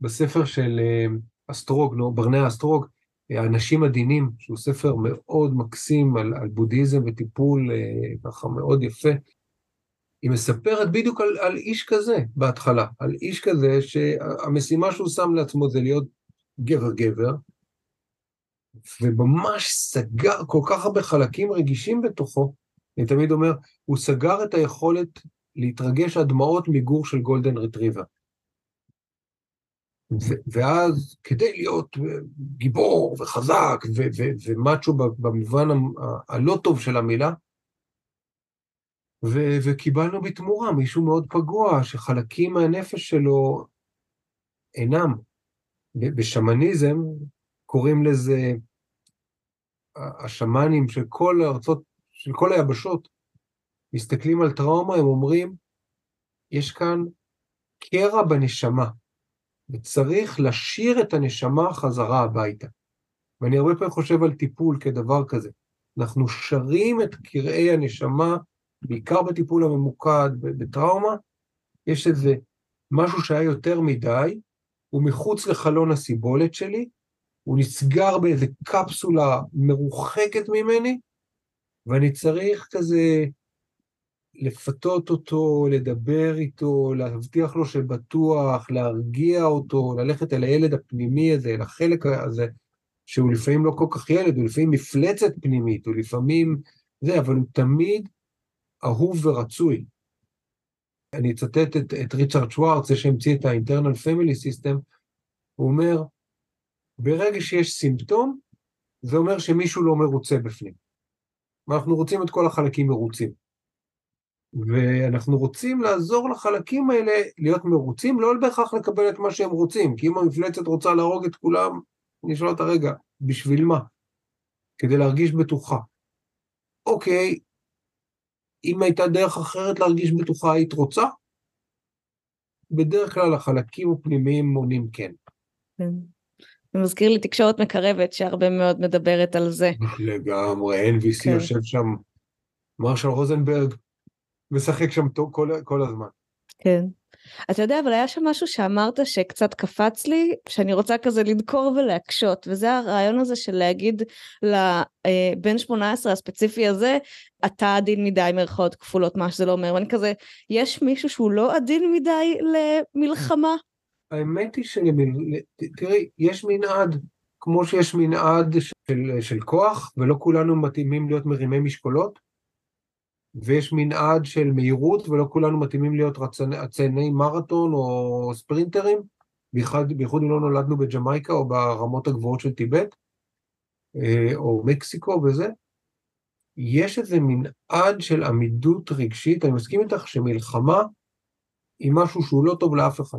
בספר של אה, אסטרוג, נו, ברנע אסטרוג, האנשים עדינים, שהוא ספר מאוד מקסים על, על בודהיזם וטיפול אה, ככה מאוד יפה. היא מספרת בדיוק על, על איש כזה בהתחלה, על איש כזה שהמשימה שהוא שם לעצמו זה להיות גבר-גבר, וממש סגר כל כך הרבה חלקים רגישים בתוכו, אני תמיד אומר, הוא סגר את היכולת להתרגש עד דמעות מגור של גולדן רטריבר. ואז כדי להיות גיבור וחזק ומאצ'ו במובן הלא טוב של המילה, וקיבלנו בתמורה מישהו מאוד פגוע, שחלקים מהנפש שלו אינם. בשמניזם קוראים לזה, השמאנים של כל הארצות, של כל היבשות, מסתכלים על טראומה, הם אומרים, יש כאן קרע בנשמה. וצריך לשיר את הנשמה חזרה הביתה. ואני הרבה פעמים חושב על טיפול כדבר כזה. אנחנו שרים את קרעי הנשמה, בעיקר בטיפול הממוקד, בטראומה, יש איזה משהו שהיה יותר מדי, הוא מחוץ לחלון הסיבולת שלי, הוא נסגר באיזה קפסולה מרוחקת ממני, ואני צריך כזה לפתות אותו, לדבר איתו, להבטיח לו שבטוח, להרגיע אותו, ללכת אל הילד הפנימי הזה, אל החלק הזה, שהוא לפעמים לא כל כך ילד, הוא לפעמים מפלצת פנימית, הוא לפעמים זה, אבל הוא תמיד אהוב ורצוי. אני אצטט את, את ריצ'רד שוורץ, זה שהמציא את ה-internal family system, הוא אומר, ברגע שיש סימפטום, זה אומר שמישהו לא מרוצה בפנים. ואנחנו רוצים את כל החלקים מרוצים. ואנחנו רוצים לעזור לחלקים האלה להיות מרוצים, לא בהכרח לקבל את מה שהם רוצים, כי אם המפלצת רוצה להרוג את כולם, אני שואל אותה, רגע, בשביל מה? כדי להרגיש בטוחה. אוקיי, אם הייתה דרך אחרת להרגיש בטוחה, היית רוצה? בדרך כלל החלקים הפנימיים מונים כן. כן. זה מזכיר לי תקשורת מקרבת שהרבה מאוד מדברת על זה. לגמרי, NVC כן. יושב שם, מרשל רוזנברג משחק שם כל, כל הזמן. כן. אתה יודע, אבל היה שם משהו שאמרת שקצת קפץ לי, שאני רוצה כזה לדקור ולהקשות, וזה הרעיון הזה של להגיד לבן 18 הספציפי הזה, אתה עדין מדי מירכאות כפולות, מה שזה לא אומר, ואני כזה, יש מישהו שהוא לא עדין מדי למלחמה? האמת היא תראי, יש מנעד, כמו שיש מנעד של, של כוח, ולא כולנו מתאימים להיות מרימי משקולות, ויש מנעד של מהירות, ולא כולנו מתאימים להיות רצני מרתון או ספרינטרים, בייחוד אם לא נולדנו בג'מייקה או ברמות הגבוהות של טיבט, אה, או מקסיקו וזה. יש איזה מנעד של עמידות רגשית, אני מסכים איתך שמלחמה היא משהו שהוא לא טוב לאף אחד.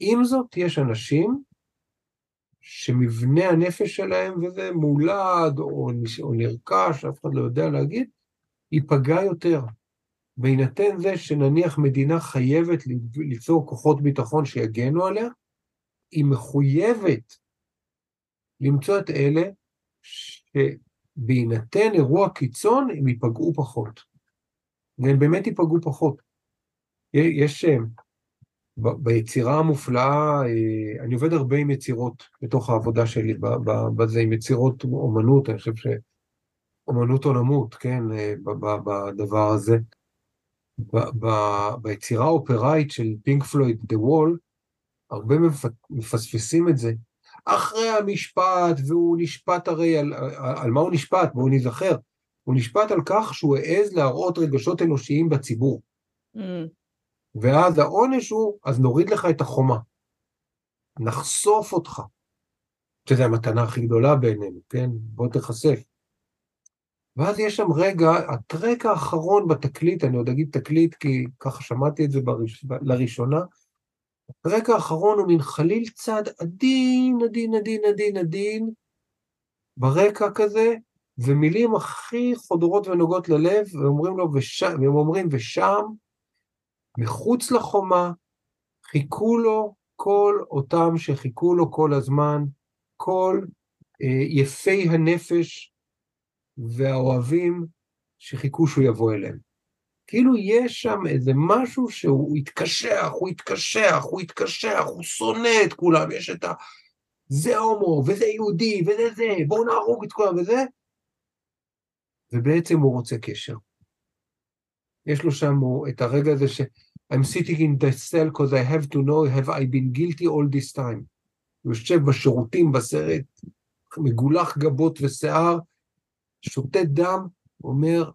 עם זאת, יש אנשים שמבנה הנפש שלהם, וזה מולד או נרכש, אף אחד לא יודע להגיד, ייפגע יותר. בהינתן זה שנניח מדינה חייבת ליצור כוחות ביטחון שיגנו עליה, היא מחויבת למצוא את אלה שבהינתן אירוע קיצון הם ייפגעו פחות. והם באמת ייפגעו פחות. יש אה, ביצירה המופלאה, אה, אני עובד הרבה עם יצירות בתוך העבודה שלי, בזה, עם יצירות אומנות, אני חושב שאומנות עולמות, כן, אה, בדבר הזה. ביצירה האופראית של פינק פלויד, The Wall, הרבה מפספסים את זה. אחרי המשפט, והוא נשפט הרי, על, על מה הוא נשפט? בואו נזכר. הוא נשפט על כך שהוא העז להראות רגשות אנושיים בציבור. Mm. ואז העונש הוא, אז נוריד לך את החומה. נחשוף אותך. שזו המתנה הכי גדולה בעינינו, כן? בוא תיחשף. ואז יש שם רגע, הטרק האחרון בתקליט, אני עוד אגיד תקליט כי ככה שמעתי את זה בראש, לראשונה, הטרק האחרון הוא מין חליל צד עדין, עדין, עדין, עדין, עדין, ברקע כזה, ומילים הכי חודרות ונוגעות ללב, ואומרים לו, וש... והם אומרים, ושם, מחוץ לחומה, חיכו לו כל אותם שחיכו לו כל הזמן, כל אה, יפי הנפש והאוהבים שחיכו שהוא יבוא אליהם. כאילו יש שם איזה משהו שהוא התקשח, הוא התקשח, הוא התקשח, הוא שונא את כולם, יש את ה... זה הומו, וזה יהודי, וזה זה, בואו נהרוג את כולם וזה, ובעצם הוא רוצה קשר. יש לו שם את הרגע הזה ש... I'm sitting in the cell because I have to know have I been guilty all this time. הוא יושב בשירותים בסרט, מגולח גבות ושיער, שותה דם, אומר,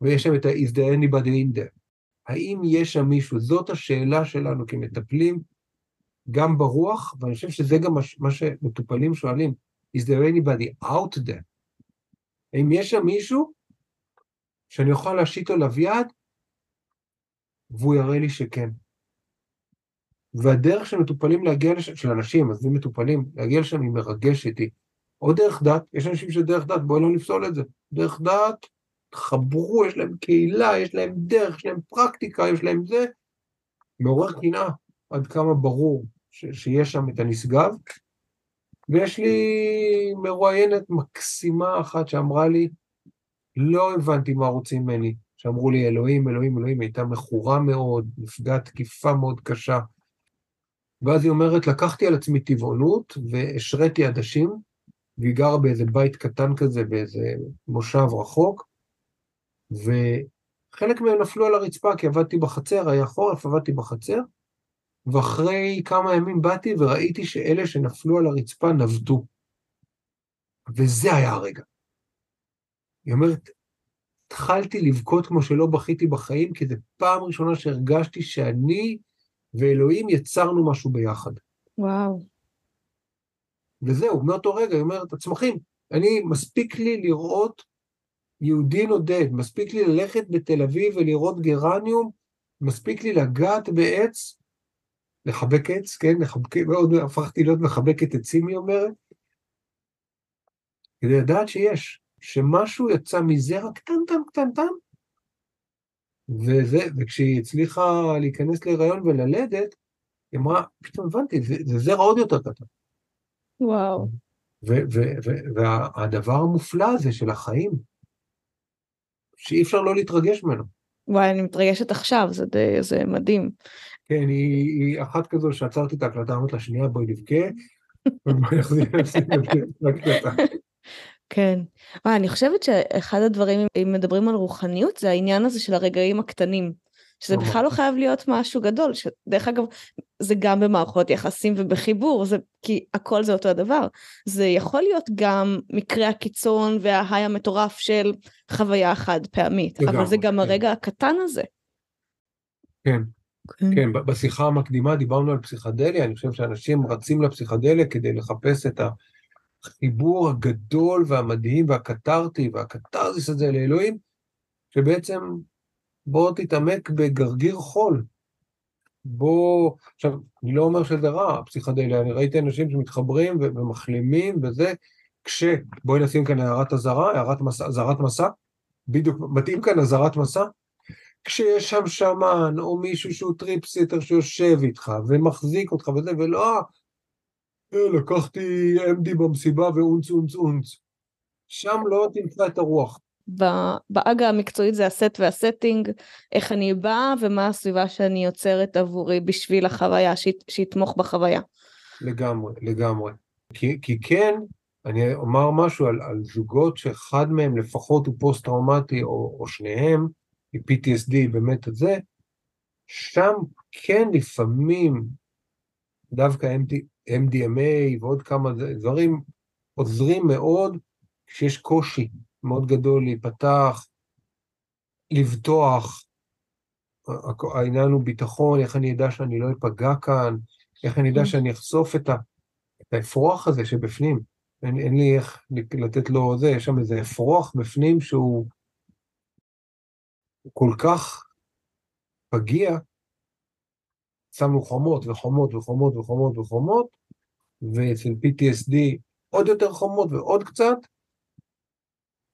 ויש שם את ה- is there? האם יש שם מישהו? זאת השאלה שלנו כמטפלים, גם ברוח, ואני חושב שזה גם מה שמטופלים שואלים, is there anybody out there? האם יש שם מישהו שאני אוכל להשית עליו יד, והוא יראה לי שכן. והדרך של מטופלים להגיע לשם, של אנשים, עזבי מטופלים, להגיע לשם היא מרגשת, היא או דרך דת, יש אנשים שדרך דת, בואו לא נפסול את זה. דרך דת, חברו, יש להם קהילה, יש להם דרך, יש להם פרקטיקה, יש להם זה, מעורר קנאה, עד כמה ברור ש- שיש שם את הנשגב. ויש לי מרואיינת מקסימה אחת שאמרה לי, לא הבנתי מה רוצים ממני. שאמרו לי, אלוהים, אלוהים, אלוהים, הייתה מכורה מאוד, נפגעת תקיפה מאוד קשה. ואז היא אומרת, לקחתי על עצמי טבעונות והשריתי עדשים, והיא גרה באיזה בית קטן כזה, באיזה מושב רחוק, וחלק מהם נפלו על הרצפה, כי עבדתי בחצר, היה חורף, עבדתי בחצר, ואחרי כמה ימים באתי וראיתי שאלה שנפלו על הרצפה נבטו. וזה היה הרגע. היא אומרת, התחלתי לבכות כמו שלא בכיתי בחיים, כי זו פעם ראשונה שהרגשתי שאני ואלוהים יצרנו משהו ביחד. וואו. וזהו, מאותו רגע היא אומרת, הצמחים, אני, מספיק לי לראות יהודי נודד, מספיק לי ללכת בתל אביב ולראות גרניום, מספיק לי לגעת בעץ, לחבק עץ, כן, לחבק, מאוד הפכתי להיות מחבקת עצים, היא אומרת, כדי לדעת שיש, שמשהו יצא מזרע קטנטן קטנטן, וזה, וכשהיא הצליחה להיכנס להיריון וללדת, היא אמרה, פתאום הבנתי, זה, זה זרע עוד יותר קטן. וואו. והדבר המופלא הזה של החיים, שאי אפשר לא להתרגש ממנו. וואי, אני מתרגשת עכשיו, זה, די, זה מדהים. כן, היא, היא אחת כזו שעצרתי את ההקלטה, אמרתי לה, שנייה, בואי נבכה, כן. וואי, אני חושבת שאחד הדברים, אם מדברים על רוחניות, זה העניין הזה של הרגעים הקטנים. שזה בכלל לא חייב להיות משהו גדול, שדרך אגב, זה גם במערכות יחסים ובחיבור, זה, כי הכל זה אותו הדבר. זה יכול להיות גם מקרה הקיצון וההיי המטורף של חוויה חד פעמית, אבל זה גם כן. הרגע הקטן הזה. כן, כן, כן, בשיחה המקדימה דיברנו על פסיכדליה, אני חושב שאנשים רצים לפסיכדליה כדי לחפש את החיבור הגדול והמדהים והקתרטי והקתרזיס הזה לאלוהים, שבעצם בוא תתעמק בגרגיר חול. בוא, עכשיו, אני לא אומר שזה רע, פסיכדליה, אני ראיתי אנשים שמתחברים ומחלימים וזה, כש, בואי נשים כאן הערת אזהרה, הערת מסע, אזהרת מסע, בדיוק, מתאים כאן אזהרת מסע, כשיש שם שאמאן, או מישהו שהוא trip sitter שיושב איתך, ומחזיק אותך וזה, ולא, אה, לקחתי MD במסיבה ואונץ אונץ אונץ. שם לא תמצא את הרוח. בז'רגון המקצועי זה ה set וה setting, איך אני באה ומה הסביבה שאני יוצרת עבורי בשביל החוויה, שיתמוך בחוויה. לגמרי, לגמרי. כי, כי כן, אני אומר משהו על, על זוגות שאחד מהם לפחות הוא פוסט-טראומטי, או, או שניהם, מ-PTSD, באמת את זה, שם כן לפעמים דווקא MD, MDMA ועוד כמה דברים עוזרים מאוד כשיש קושי מאוד גדול להיפתח, לבטוח. העניין הוא ביטחון, איך אני אדע שאני לא אפגע כאן, איך אני אדע mm. שאני אחשוף את, ה, את האפרוח הזה שבפנים. אין, אין לי איך לתת לו זה, יש שם איזה אפרוח בפנים שהוא כל כך פגיע, שמנו חומות וחומות וחומות וחומות וחומות, ואצל PTSD עוד יותר חומות ועוד קצת,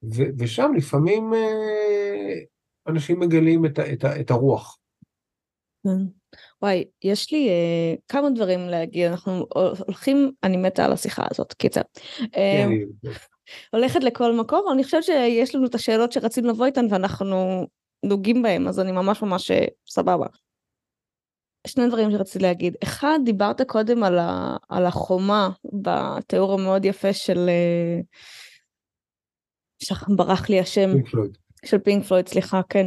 ו- ושם לפעמים אה, אנשים מגלים את, ה- את, ה- את הרוח. כן. וואי, יש לי אה, כמה דברים להגיד, אנחנו הולכים, אני מתה על השיחה הזאת, קיצר. אה, כן, הולכת לכל מקום, אני חושבת שיש לנו את השאלות שרצינו לבוא איתן ואנחנו נוגעים בהם, אז אני ממש ממש אה, סבבה. שני דברים שרציתי להגיד. אחד, דיברת קודם על, ה, על החומה בתיאור המאוד יפה של... אה, ברח לי השם. פינק פלויד. של פינק פלויד, סליחה, כן.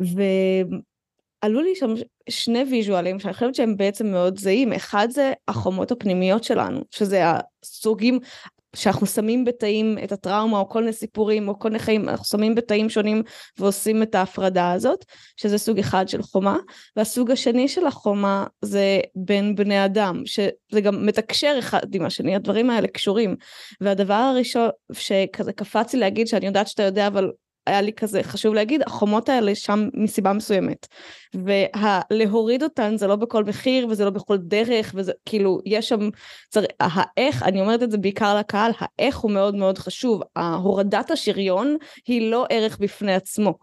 ועלו לי שם שני ויז'ואלים שאני חושבת שהם בעצם מאוד זהים. אחד זה החומות הפנימיות שלנו, שזה הסוגים, שאנחנו שמים בתאים את הטראומה או כל מיני סיפורים או כל מיני חיים, אנחנו שמים בתאים שונים ועושים את ההפרדה הזאת, שזה סוג אחד של חומה, והסוג השני של החומה זה בין בני אדם, שזה גם מתקשר אחד עם השני, הדברים האלה קשורים. והדבר הראשון שכזה קפץ לי להגיד שאני יודעת שאתה יודע אבל היה לי כזה חשוב להגיד, החומות האלה שם מסיבה מסוימת. ולהוריד אותן זה לא בכל מחיר וזה לא בכל דרך וזה כאילו יש שם, צר... האיך, אני אומרת את זה בעיקר לקהל, האיך הוא מאוד מאוד חשוב, ההורדת השריון היא לא ערך בפני עצמו.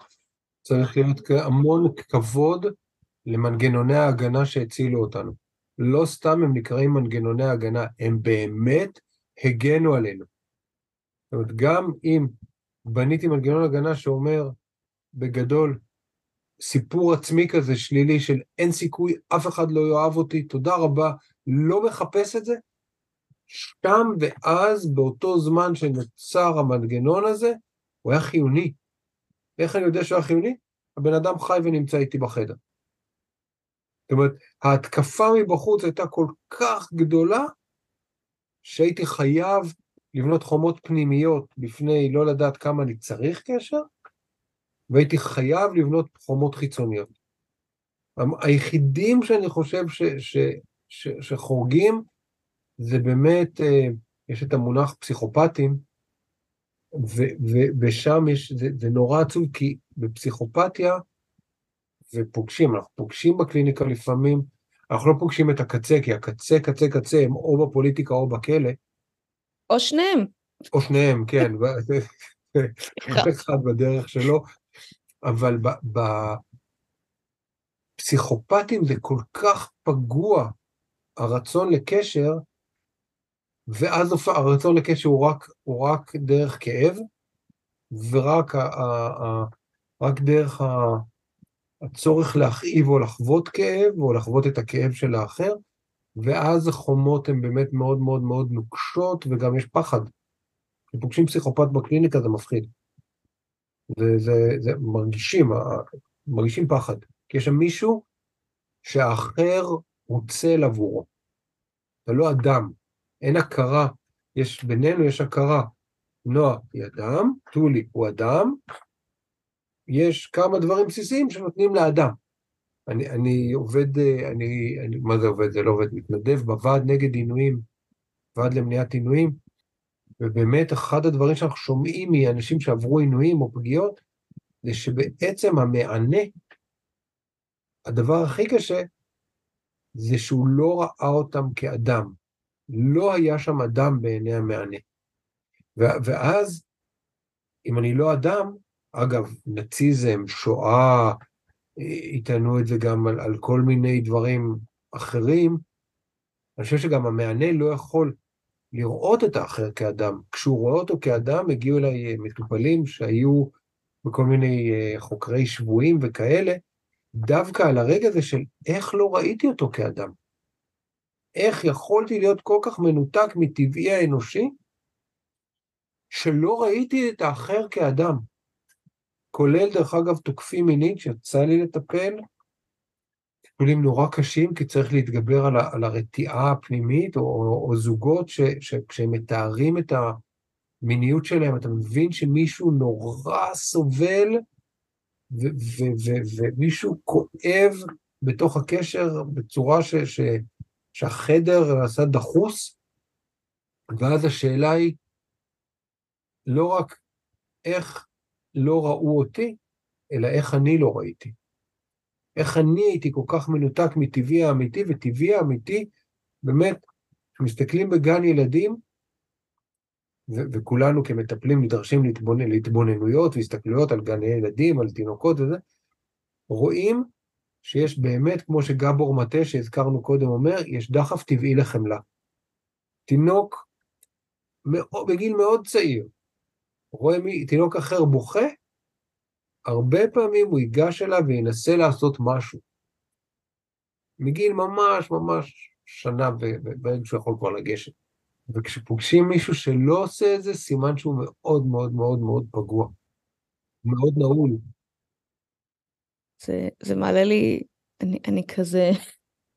צריך להיות המון כבוד למנגנוני ההגנה שהצילו אותנו. לא סתם הם נקראים מנגנוני הגנה, הם באמת הגנו עלינו. זאת אומרת, גם אם בניתי מנגנון הגנה שאומר, בגדול, סיפור עצמי כזה שלילי של אין סיכוי, אף אחד לא יאהב אותי, תודה רבה, לא מחפש את זה, שם ואז, באותו זמן שנוצר המנגנון הזה, הוא היה חיוני. איך אני יודע שהוא היה חיוני? הבן אדם חי ונמצא איתי בחדר. זאת אומרת, ההתקפה מבחוץ הייתה כל כך גדולה, שהייתי חייב לבנות חומות פנימיות בפני לא לדעת כמה אני צריך קשר, והייתי חייב לבנות חומות חיצוניות. היחידים שאני חושב ש, ש, ש, שחורגים זה באמת אה, יש את המונח פסיכופטים, ושם יש, זה, זה נורא עצוב, כי בפסיכופתיה, ופוגשים, אנחנו פוגשים בקליניקה לפעמים, אנחנו לא פוגשים את הקצה, כי הקצה, קצה, קצה, הם או בפוליטיקה או בכלא. או שניהם. או שניהם, כן. כל אחד בדרך שלו, אבל בפסיכופטים זה כל כך פגוע, הרצון לקשר, ואז הרצון לקשר הוא רק, הוא רק דרך כאב, ורק ה, ה, ה, רק דרך ה, הצורך להכאיב או לחוות כאב, או לחוות את הכאב של האחר, ואז החומות הן באמת מאוד מאוד מאוד נוקשות, וגם יש פחד. כשפוגשים פסיכופת בקליניקה זה מפחיד. וזה זה, מרגישים, מרגישים פחד. כי יש שם מישהו שהאחר רוצה עבורו. זה לא אדם, אין הכרה. יש בינינו, יש הכרה. נועה היא אדם, טולי הוא אדם, יש כמה דברים בסיסיים שנותנים לאדם. אני, אני עובד, אני, אני, מה זה עובד? זה לא עובד, מתנדב בוועד נגד עינויים, ועד למניעת עינויים, ובאמת אחד הדברים שאנחנו שומעים מאנשים שעברו עינויים או פגיעות, זה שבעצם המענה, הדבר הכי קשה, זה שהוא לא ראה אותם כאדם. לא היה שם אדם בעיני המענה. ואז, אם אני לא אדם, אגב, נאציזם, שואה, יטענו את זה גם על, על כל מיני דברים אחרים, אני חושב שגם המענה לא יכול לראות את האחר כאדם. כשהוא רואה אותו כאדם, הגיעו אליי מטופלים שהיו בכל מיני אה, חוקרי שבויים וכאלה, דווקא על הרגע הזה של איך לא ראיתי אותו כאדם. איך יכולתי להיות כל כך מנותק מטבעי האנושי, שלא ראיתי את האחר כאדם. כולל, דרך אגב, תוקפים מינית שיצא לי לטפל, טיפולים נורא קשים, כי צריך להתגבר על, על הרתיעה הפנימית, או, או, או זוגות שכשהם מתארים את המיניות שלהם, אתה מבין שמישהו נורא סובל, ומישהו כואב בתוך הקשר בצורה ש, ש, שהחדר נעשה דחוס, ואז השאלה היא לא רק איך לא ראו אותי, אלא איך אני לא ראיתי. איך אני הייתי כל כך מנותק מטבעי האמיתי, וטבעי האמיתי, באמת, כשמסתכלים בגן ילדים, ו- וכולנו כמטפלים נדרשים להתבונן, להתבוננויות והסתכלויות על גני ילדים, על תינוקות וזה, רואים שיש באמת, כמו שגבור מטה שהזכרנו קודם אומר, יש דחף טבעי לחמלה. תינוק בגיל מאוד צעיר, רואה מי, תינוק אחר בוכה, הרבה פעמים הוא ייגש אליו וינסה לעשות משהו. מגיל ממש ממש שנה ברגע שהוא יכול כבר לגשת. וכשפוגשים מישהו שלא עושה את זה, סימן שהוא מאוד מאוד מאוד מאוד פגוע. מאוד נעול. זה, זה מעלה לי, אני, אני כזה,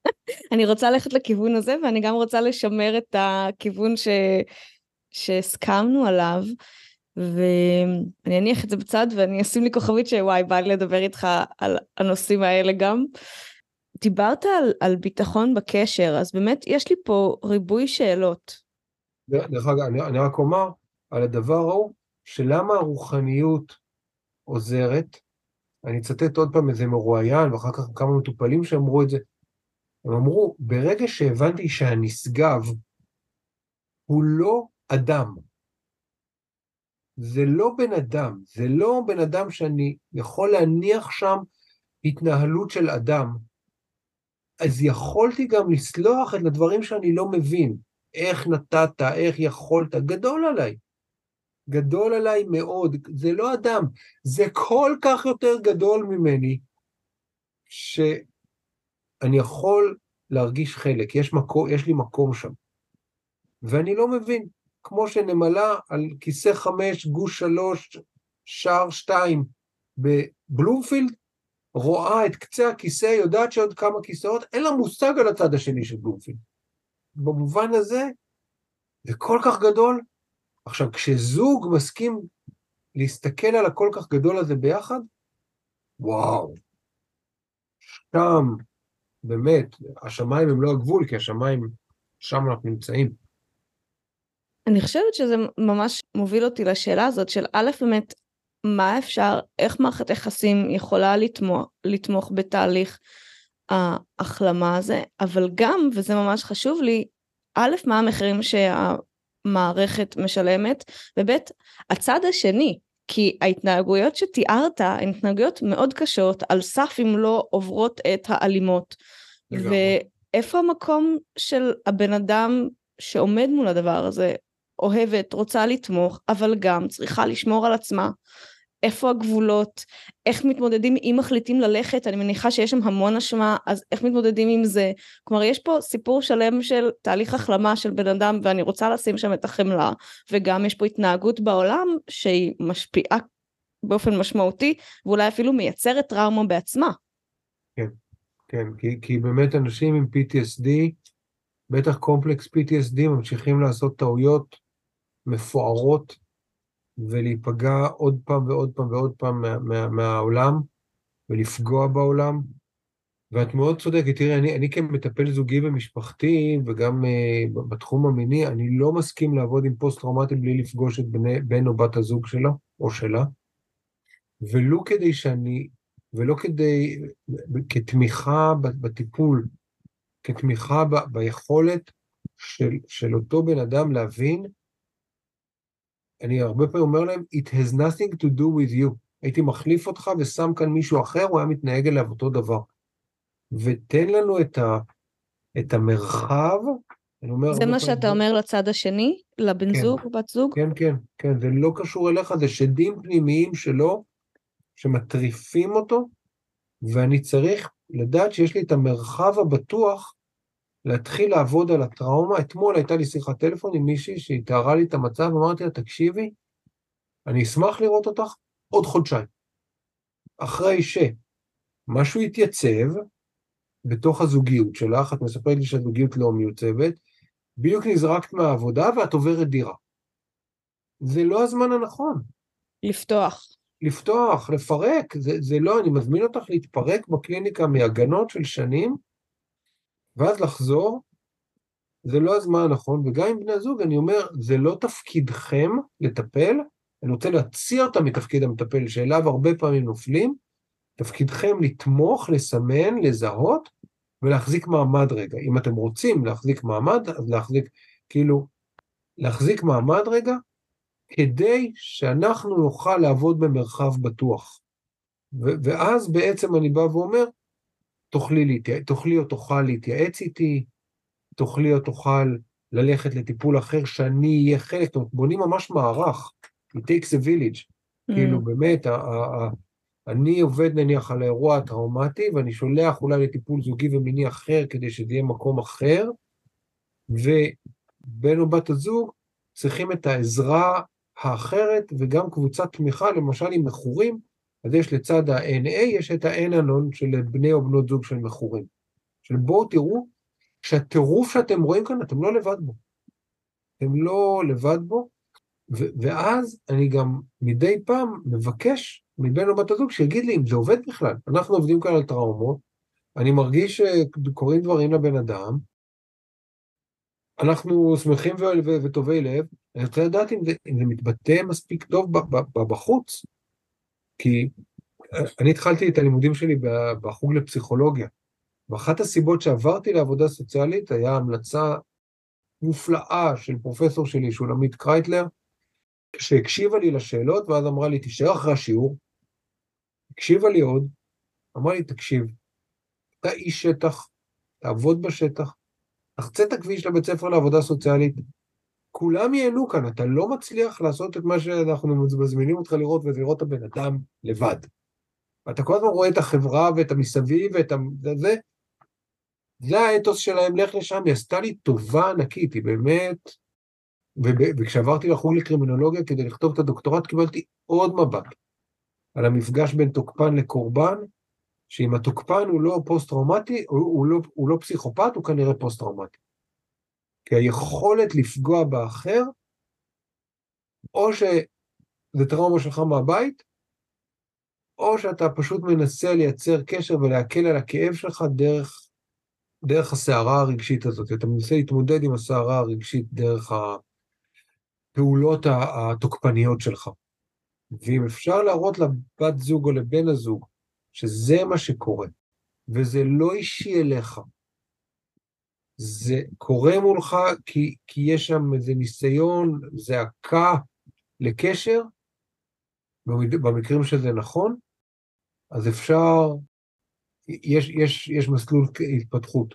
אני רוצה ללכת לכיוון הזה, ואני גם רוצה לשמר את הכיוון ש, שהסכמנו עליו. ואני אניח את זה בצד ואני אשים לי כוכבית שוואי, בא לי לדבר איתך על הנושאים האלה גם. דיברת על, על ביטחון בקשר, אז באמת יש לי פה ריבוי שאלות. דרך אגב, אני, אני רק אומר על הדבר ההוא, שלמה הרוחניות עוזרת, אני אצטט עוד פעם איזה מרואיין, ואחר כך כמה מטופלים שאמרו את זה, הם אמרו, ברגע שהבנתי שהנשגב הוא לא אדם, זה לא בן אדם, זה לא בן אדם שאני יכול להניח שם התנהלות של אדם. אז יכולתי גם לסלוח את הדברים שאני לא מבין. איך נתת, איך יכולת, גדול עליי. גדול עליי מאוד, זה לא אדם, זה כל כך יותר גדול ממני, שאני יכול להרגיש חלק, יש, מקום, יש לי מקום שם. ואני לא מבין, כמו שנמלה על כיסא חמש, גוש שלוש, שער שתיים בבלומפילד, רואה את קצה הכיסא, יודעת שעוד כמה כיסאות, אין לה מושג על הצד השני של בלומפילד. במובן הזה, זה כל כך גדול. עכשיו, כשזוג מסכים להסתכל על הכל כך גדול הזה ביחד, וואו, שם, באמת, השמיים הם לא הגבול, כי השמיים, שם אנחנו נמצאים. אני חושבת שזה ממש מוביל אותי לשאלה הזאת של א', באמת, מה אפשר, איך מערכת יחסים יכולה לתמוך, לתמוך בתהליך ההחלמה הזה, אבל גם, וזה ממש חשוב לי, א', מה המחירים שהמערכת משלמת, וב', הצד השני, כי ההתנהגויות שתיארת הן התנהגויות מאוד קשות, על סף אם לא עוברות את האלימות. ואיפה המקום של הבן אדם שעומד מול הדבר הזה, אוהבת, רוצה לתמוך, אבל גם צריכה לשמור על עצמה. איפה הגבולות, איך מתמודדים אם מחליטים ללכת, אני מניחה שיש שם המון אשמה, אז איך מתמודדים עם זה? כלומר, יש פה סיפור שלם של תהליך החלמה של בן אדם, ואני רוצה לשים שם את החמלה, וגם יש פה התנהגות בעולם שהיא משפיעה באופן משמעותי, ואולי אפילו מייצרת טראומה בעצמה. כן, כן, כי, כי באמת אנשים עם PTSD, בטח complex PTSD, ממשיכים לעשות טעויות מפוארות ולהיפגע עוד פעם ועוד פעם ועוד פעם מה, מה, מהעולם ולפגוע בעולם. ואת מאוד צודקת, תראי, אני, אני כמטפל זוגי ומשפחתי, וגם uh, בתחום המיני, אני לא מסכים לעבוד עם פוסט-טראומטי בלי לפגוש את בני, בן או בת הזוג שלו, או שלה, ולו כדי שאני, ולא כדי, כתמיכה בטיפול, כתמיכה ב, ביכולת של, של אותו בן אדם להבין אני הרבה פעמים אומר להם, it has nothing to do with you. הייתי מחליף אותך ושם כאן מישהו אחר, הוא היה מתנהג אליו אותו דבר. ותן לנו את, ה, את המרחב, אני אומר... זה מה שאתה אומר לצד השני? לבן כן, זוג, בת זוג? כן, כן, כן, זה לא קשור אליך, זה שדים פנימיים שלו, שמטריפים אותו, ואני צריך לדעת שיש לי את המרחב הבטוח להתחיל לעבוד על הטראומה. אתמול הייתה לי שיחת טלפון עם מישהי שהיא תיארה לי את המצב, אמרתי לה, תקשיבי, אני אשמח לראות אותך עוד חודשיים. אחרי שמשהו יתייצב בתוך הזוגיות שלך, את מספרת לי שהזוגיות לא מיוצבת, בדיוק נזרקת מהעבודה ואת עוברת דירה. זה לא הזמן הנכון. לפתוח. לפתוח, לפרק, זה, זה לא, אני מזמין אותך להתפרק בקליניקה מהגנות של שנים, ואז לחזור, זה לא הזמן הנכון, וגם עם בני הזוג אני אומר, זה לא תפקידכם לטפל, אני רוצה להציע אותם מתפקיד המטפל, שאליו הרבה פעמים נופלים, תפקידכם לתמוך, לסמן, לזהות, ולהחזיק מעמד רגע. אם אתם רוצים להחזיק מעמד, אז להחזיק, כאילו, להחזיק מעמד רגע, כדי שאנחנו נוכל לעבוד במרחב בטוח. ואז בעצם אני בא ואומר, תוכלי, להתייע... תוכלי או תוכל להתייעץ איתי, תוכלי או תוכל ללכת לטיפול אחר שאני אהיה חלק, זאת אומרת, בונים ממש מערך, it takes a village, mm. כאילו באמת, ה- ה- ה- אני עובד נניח על האירוע הטראומטי, ואני שולח אולי לטיפול זוגי ומיני אחר כדי שזה יהיה מקום אחר, ובן או בת הזוג צריכים את העזרה האחרת וגם קבוצת תמיכה, למשל עם מכורים, אז יש לצד ה-NA, יש את ה-NANON של בני או בנות זוג של מכורים. של בואו תראו שהטירוף שאתם רואים כאן, אתם לא לבד בו. אתם לא לבד בו, ו- ואז אני גם מדי פעם מבקש מבן או בת הזוג שיגיד לי אם זה עובד בכלל. אנחנו עובדים כאן על טראומות, אני מרגיש שקורים דברים לבן אדם, אנחנו שמחים וטובי לב, אני רוצה לדעת אם זה, אם זה מתבטא מספיק טוב בחוץ. כי אה, אני התחלתי את הלימודים שלי בחוג לפסיכולוגיה, ואחת הסיבות שעברתי לעבודה סוציאלית היה המלצה מופלאה של פרופסור שלי, שולמית קרייטלר, שהקשיבה לי לשאלות, ואז אמרה לי, תישאר אחרי השיעור, הקשיבה לי עוד, אמרה לי, תקשיב, אתה איש שטח, תעבוד בשטח, תחצה את הכביש לבית ספר לעבודה סוציאלית, כולם ייהנו כאן, אתה לא מצליח לעשות את מה שאנחנו מזמינים אותך לראות, וזה לראות את הבן אדם לבד. אתה כל הזמן רואה את החברה ואת המסביב ואת זה, זה האתוס שלהם, לך לשם, היא עשתה לי טובה ענקית, היא באמת... וכשעברתי לחוג לקרימינולוגיה כדי לכתוב את הדוקטורט, קיבלתי עוד מבט על המפגש בין תוקפן לקורבן, שאם התוקפן הוא לא פוסט-טראומטי, הוא, הוא, לא, הוא לא פסיכופת, הוא כנראה פוסט-טראומטי. כי היכולת לפגוע באחר, או שזה טראומה שלך מהבית, או שאתה פשוט מנסה לייצר קשר ולהקל על הכאב שלך דרך, דרך הסערה הרגשית הזאת. אתה מנסה להתמודד עם הסערה הרגשית דרך, הפעולות התוקפניות שלך. ואם אפשר להראות לבת זוג או לבן הזוג שזה מה שקורה, וזה לא אישי אליך, זה קורה מולך כי, כי יש שם איזה ניסיון, זעקה לקשר, במקרים שזה נכון, אז אפשר, יש, יש, יש מסלול התפתחות.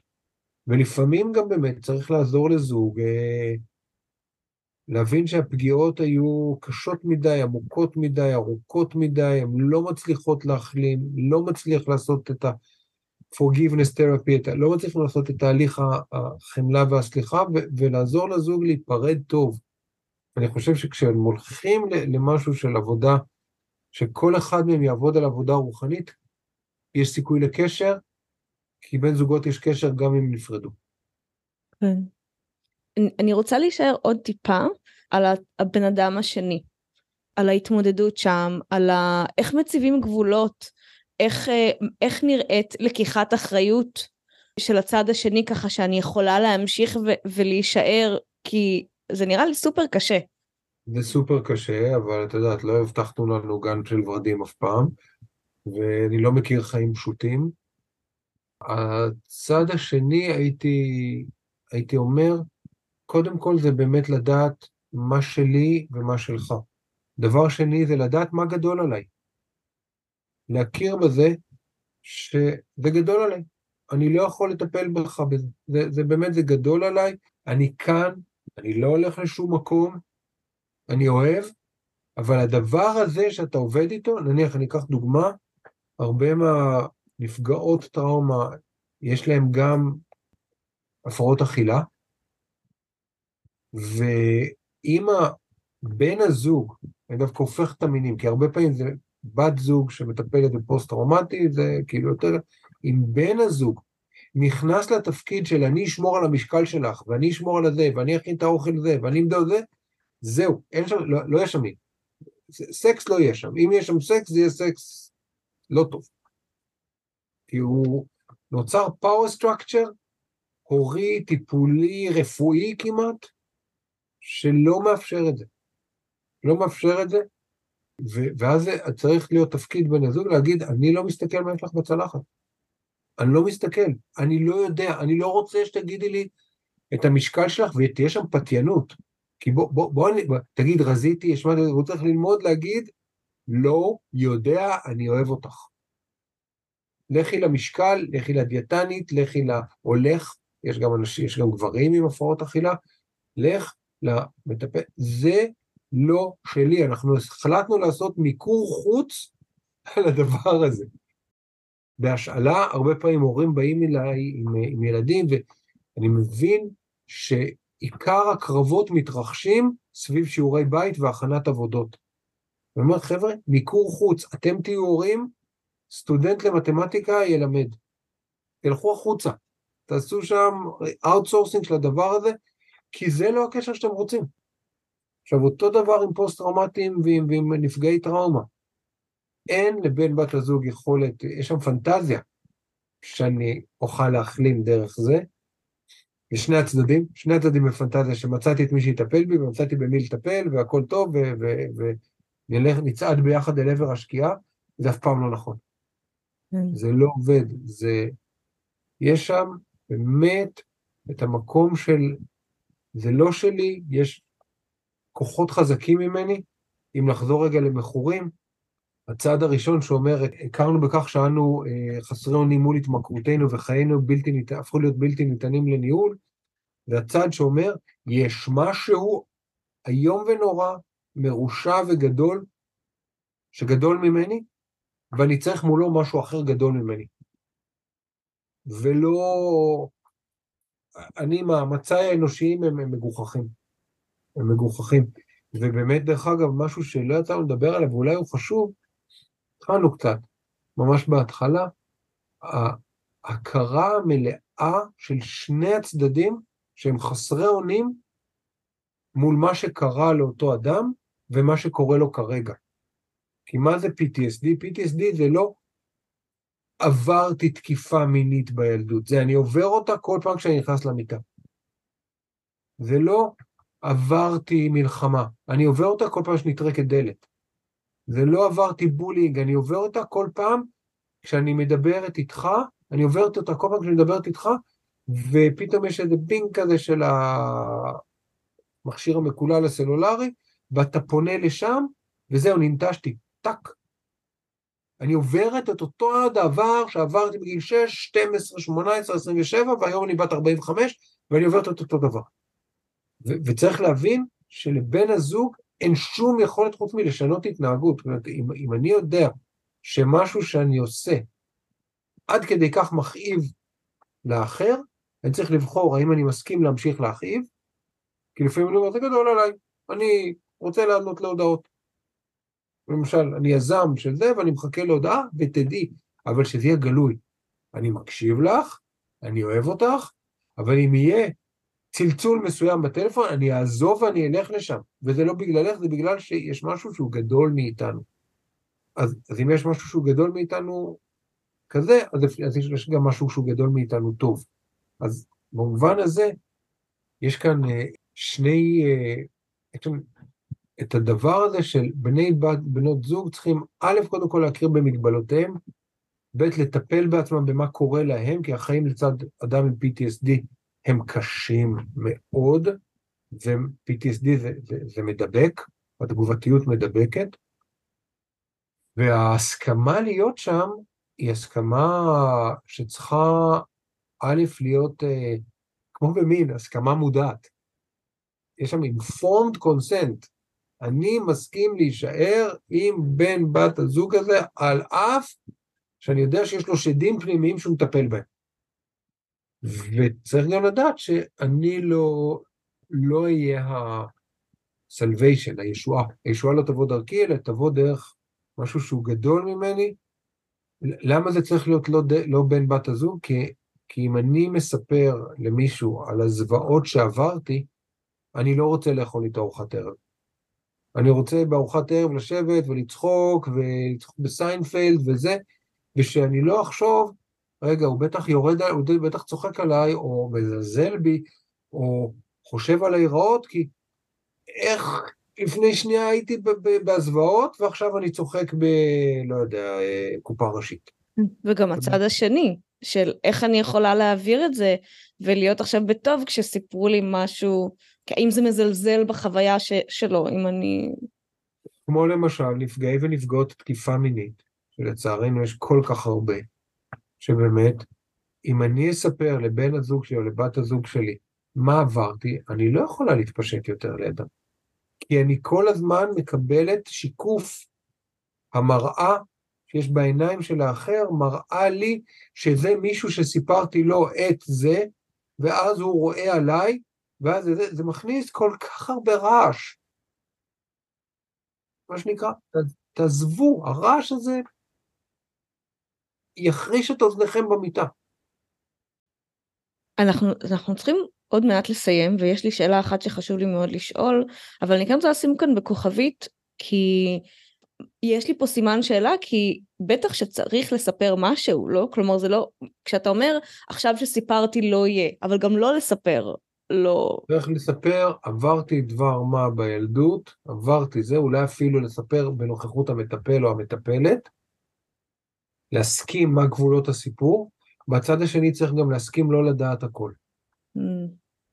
ולפעמים גם באמת צריך לעזור לזוג אה, להבין שהפגיעות היו קשות מדי, עמוקות מדי, ארוכות מדי, הן לא מצליחות להחלים, לא מצליח לעשות את ה-forgiveness therapy, לא מצליח לעשות את תהליך החמלה והסליחה, ולעזור לזוג להיפרד טוב. אני חושב שכשהם הולכים למשהו של עבודה, שכל אחד מהם יעבוד על עבודה רוחנית, יש סיכוי לקשר, כי בין זוגות יש קשר גם אם נפרדו. כן. אני רוצה להישאר עוד טיפה על הבן אדם השני, על ההתמודדות שם, על ה... איך מציבים גבולות, איך, אה, איך נראית לקיחת אחריות של הצד השני ככה שאני יכולה להמשיך ו- ולהישאר, כי זה נראה לי סופר קשה. זה סופר קשה, אבל את יודעת, לא הבטחנו לנו גן של ורדים אף פעם, ואני לא מכיר חיים פשוטים. הצד השני, הייתי, הייתי אומר, קודם כל זה באמת לדעת מה שלי ומה שלך. דבר שני זה לדעת מה גדול עליי. להכיר בזה שזה גדול עליי. אני לא יכול לטפל בך בזה. זה, זה באמת, זה גדול עליי, אני כאן, אני לא הולך לשום מקום, אני אוהב, אבל הדבר הזה שאתה עובד איתו, נניח אני אקח דוגמה, הרבה מהנפגעות טראומה, יש להם גם הפרעות אכילה, ואם בן הזוג, אני דווקא הופך את המינים, כי הרבה פעמים זה בת זוג שמטפלת בפוסט-טראומטי, זה כאילו יותר, אם בן הזוג נכנס לתפקיד של אני אשמור על המשקל שלך, ואני אשמור על הזה, ואני אכין את האוכל הזה, ואני אמדל זה, זהו, אין שם, לא, לא יהיה שם מין. סקס לא יהיה שם. אם יהיה שם סקס, זה יהיה סקס לא טוב. כי הוא נוצר power structure, הורי, טיפולי, רפואי כמעט, שלא מאפשר את זה. לא מאפשר את זה, ואז צריך להיות תפקיד בן הזוג להגיד, אני לא מסתכל מה יש לך בצלחת. אני לא מסתכל, אני לא יודע, אני לא רוצה שתגידי לי את המשקל שלך ותהיה שם פתיינות. כי בוא, בוא, בוא, בוא תגיד, רזיתי, יש מה, הוא צריך ללמוד להגיד, לא יודע, אני אוהב אותך. לכי למשקל, לכי לדיאטנית, לכי להולך, יש גם אנשים, יש גם גברים עם הפרעות אכילה, לך למטפל, זה לא שלי, אנחנו החלטנו לעשות מיקור חוץ על הדבר הזה. בהשאלה, הרבה פעמים הורים באים אליי עם, עם ילדים, ואני מבין שעיקר הקרבות מתרחשים סביב שיעורי בית והכנת עבודות. אני אומר, חבר'ה, מיקור חוץ, אתם תהיו הורים, סטודנט למתמטיקה ילמד. תלכו החוצה, תעשו שם outsourcing של הדבר הזה, כי זה לא הקשר שאתם רוצים. עכשיו, אותו דבר עם פוסט-טראומטיים ועם, ועם נפגעי טראומה. אין לבן בת הזוג יכולת, יש שם פנטזיה שאני אוכל להחלים דרך זה. לשני הצדדים, שני הצדדים בפנטזיה שמצאתי את מי שיטפל בי ומצאתי במי לטפל והכל טוב ונלך, נצעד ביחד אל עבר השקיעה, זה אף פעם לא נכון. Mm. זה לא עובד, זה... יש שם באמת את המקום של זה לא שלי, יש כוחות חזקים ממני. אם לחזור רגע למכורים, הצעד הראשון שאומר, הכרנו בכך שאנו אה, חסרי אונים מול התמכרותנו וחיינו בלתי ניתן, הפכו להיות בלתי ניתנים לניהול, והצעד שאומר, יש משהו איום ונורא, מרושע וגדול, שגדול ממני, ואני צריך מולו משהו אחר גדול ממני. ולא אני, מאמציי האנושיים הם, הם מגוחכים. הם מגוחכים. ובאמת, דרך אגב, משהו שלא יצא לנו לדבר עליו, ואולי הוא חשוב, התחלנו קצת, ממש בהתחלה, ההכרה המלאה של שני הצדדים שהם חסרי אונים מול מה שקרה לאותו אדם ומה שקורה לו כרגע. כי מה זה PTSD? PTSD זה לא עברתי תקיפה מינית בילדות, זה אני עובר אותה כל פעם כשאני נכנס למיטה. זה לא, עברתי מלחמה. אני עובר אותה כל פעם שנטרקת דלת. זה לא עברתי בולינג, אני עובר אותה כל פעם כשאני מדברת איתך, אני עוברת אותה כל פעם כשאני מדברת איתך, ופתאום יש איזה פינג כזה של המכשיר המקולל הסלולרי, ואתה פונה לשם, וזהו, ננטשתי, טאק. אני עוברת את אותו הדבר שעברתי בגיל 6, 12, 18, 27, והיום אני בת 45, ואני עוברת את אותו דבר. ו- וצריך להבין שלבן הזוג אין שום יכולת חוץ מלשנות התנהגות. זאת אומרת, אם, אם אני יודע שמשהו שאני עושה עד כדי כך מכאיב לאחר, אני צריך לבחור האם אני מסכים להמשיך להכאיב, כי לפעמים אני אומר, זה גדול עליי, אני רוצה לענות להודעות. למשל, אני יזם של זה ואני מחכה להודעה, ותדעי, אבל שזה יהיה גלוי. אני מקשיב לך, אני אוהב אותך, אבל אם יהיה צלצול מסוים בטלפון, אני אעזוב ואני אלך לשם. וזה לא בגללך, זה בגלל שיש משהו שהוא גדול מאיתנו. אז, אז אם יש משהו שהוא גדול מאיתנו כזה, אז, אז יש גם משהו שהוא גדול מאיתנו טוב. אז במובן הזה, יש כאן אה, שני, אה, את הדבר הזה של בני בת, בנות זוג צריכים א', קודם כל להכיר במגבלותיהם, ב', לטפל בעצמם במה קורה להם, כי החיים לצד אדם עם PTSD הם קשים מאוד, ו-PTSD זה, זה, זה מדבק, התגובתיות מדבקת, וההסכמה להיות שם היא הסכמה שצריכה א', להיות אה, כמו במין, הסכמה מודעת. יש שם informed consent. אני מסכים להישאר עם בן בת הזוג הזה, על אף שאני יודע שיש לו שדים פנימיים שהוא מטפל בהם. וצריך גם לדעת שאני לא, לא אהיה ה-salvation, הישועה. הישועה לא תבוא דרכי, אלא תבוא דרך משהו שהוא גדול ממני. למה זה צריך להיות לא, לא בן בת הזוג? כי, כי אם אני מספר למישהו על הזוועות שעברתי, אני לא רוצה לאכול איתו ארוחת ערב. אני רוצה בארוחת ערב לשבת ולצחוק, ולצחוק בסיינפלד וזה, ושאני לא אחשוב, רגע, הוא בטח יורד, הוא בטח צוחק עליי, או מזלזל בי, או חושב עליי רעות, כי איך לפני שנייה הייתי בהזוועות, ועכשיו אני צוחק ב... לא יודע, קופה ראשית. וגם הצד השני, של איך אני יכולה להעביר את זה, ולהיות עכשיו בטוב כשסיפרו לי משהו, האם זה מזלזל בחוויה ש... שלו, אם אני... כמו למשל נפגעי ונפגעות תקיפה מינית, שלצערנו יש כל כך הרבה, שבאמת, אם אני אספר לבן הזוג שלי או לבת הזוג שלי מה עברתי, אני לא יכולה להתפשט יותר לידם. כי אני כל הזמן מקבלת שיקוף המראה שיש בעיניים של האחר, מראה לי שזה מישהו שסיפרתי לו את זה, ואז הוא רואה עליי, ואז זה, זה מכניס כל כך הרבה רעש. מה שנקרא, תעזבו, הרעש הזה יחריש את אוזניכם במיטה. אנחנו, אנחנו צריכים עוד מעט לסיים, ויש לי שאלה אחת שחשוב לי מאוד לשאול, אבל אני כן רוצה לשים כאן בכוכבית, כי יש לי פה סימן שאלה, כי בטח שצריך לספר משהו, לא? כלומר זה לא, כשאתה אומר עכשיו שסיפרתי לא יהיה, אבל גם לא לספר, לא... צריך לספר, עברתי דבר מה בילדות, עברתי זה, אולי אפילו לספר בנוכחות המטפל או המטפלת, להסכים מה גבולות הסיפור, בצד השני צריך גם להסכים לא לדעת הכל. Mm.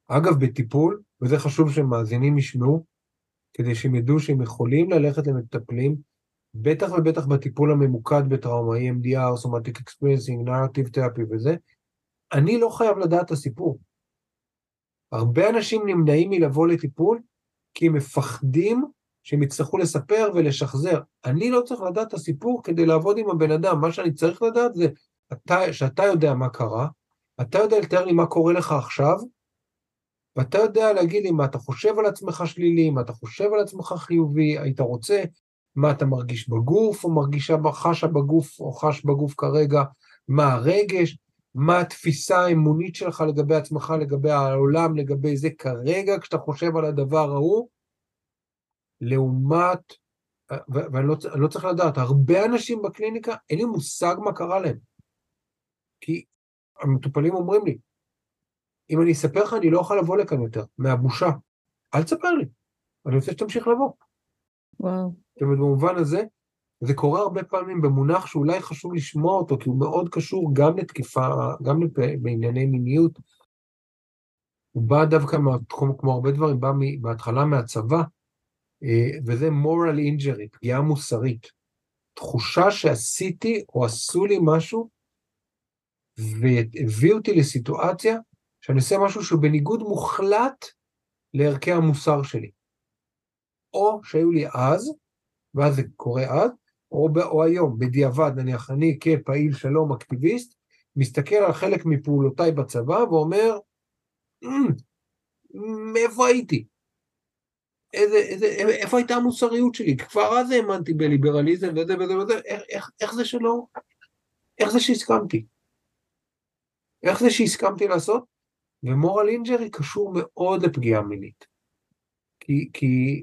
אגב, בטיפול, וזה חשוב שמאזינים ישמעו, כדי שהם ידעו שהם יכולים ללכת למטפלים, בטח ובטח בטיפול הממוקד בטראומה, EMDR, Somatic Experiencing, Narrative Therapy וזה, אני לא חייב לדעת את הסיפור. הרבה אנשים נמנעים מלבוא לטיפול כי הם מפחדים שהם יצטרכו לספר ולשחזר. אני לא צריך לדעת את הסיפור כדי לעבוד עם הבן אדם, מה שאני צריך לדעת זה אתה, שאתה יודע מה קרה, אתה יודע לתאר לי מה קורה לך עכשיו, ואתה יודע להגיד לי מה אתה חושב על עצמך שלילי, מה אתה חושב על עצמך חיובי, היית רוצה, מה אתה מרגיש בגוף, או מרגישה, חשה בגוף, או חש בגוף כרגע, מה הרגש, מה התפיסה האמונית שלך לגבי עצמך, לגבי העולם, לגבי זה כרגע, כשאתה חושב על הדבר ההוא, לעומת, ואני לא, לא צריך לדעת, הרבה אנשים בקליניקה, אין לי מושג מה קרה להם. כי המטופלים אומרים לי, אם אני אספר לך, אני לא אוכל לבוא לכאן יותר, מהבושה. אל תספר לי, אני רוצה שתמשיך לבוא. וואו. זאת אומרת, במובן הזה, זה קורה הרבה פעמים במונח שאולי חשוב לשמוע אותו, כי הוא מאוד קשור גם לתקיפה, גם לפ... בענייני מיניות. הוא בא דווקא מהתחום, כמו הרבה דברים, בא בהתחלה מהצבא, אה, וזה moral injury, פגיעה מוסרית. תחושה שעשיתי או עשו לי משהו, והביא אותי לסיטואציה שאני עושה משהו שהוא בניגוד מוחלט לערכי המוסר שלי. או שהיו לי אז, ואז זה קורה אז, או, ב, או היום, בדיעבד, נניח אני כפעיל שלום אקטיביסט, מסתכל על חלק מפעולותיי בצבא ואומר, מאיפה הייתי? איזה, איזה, איפה הייתה המוסריות שלי? כבר אז האמנתי בליברליזם וזה וזה וזה, איך, איך, איך זה שלא, איך זה שהסכמתי? איך זה שהסכמתי לעשות? ומורל אינג'רי קשור מאוד לפגיעה מינית. כי, כי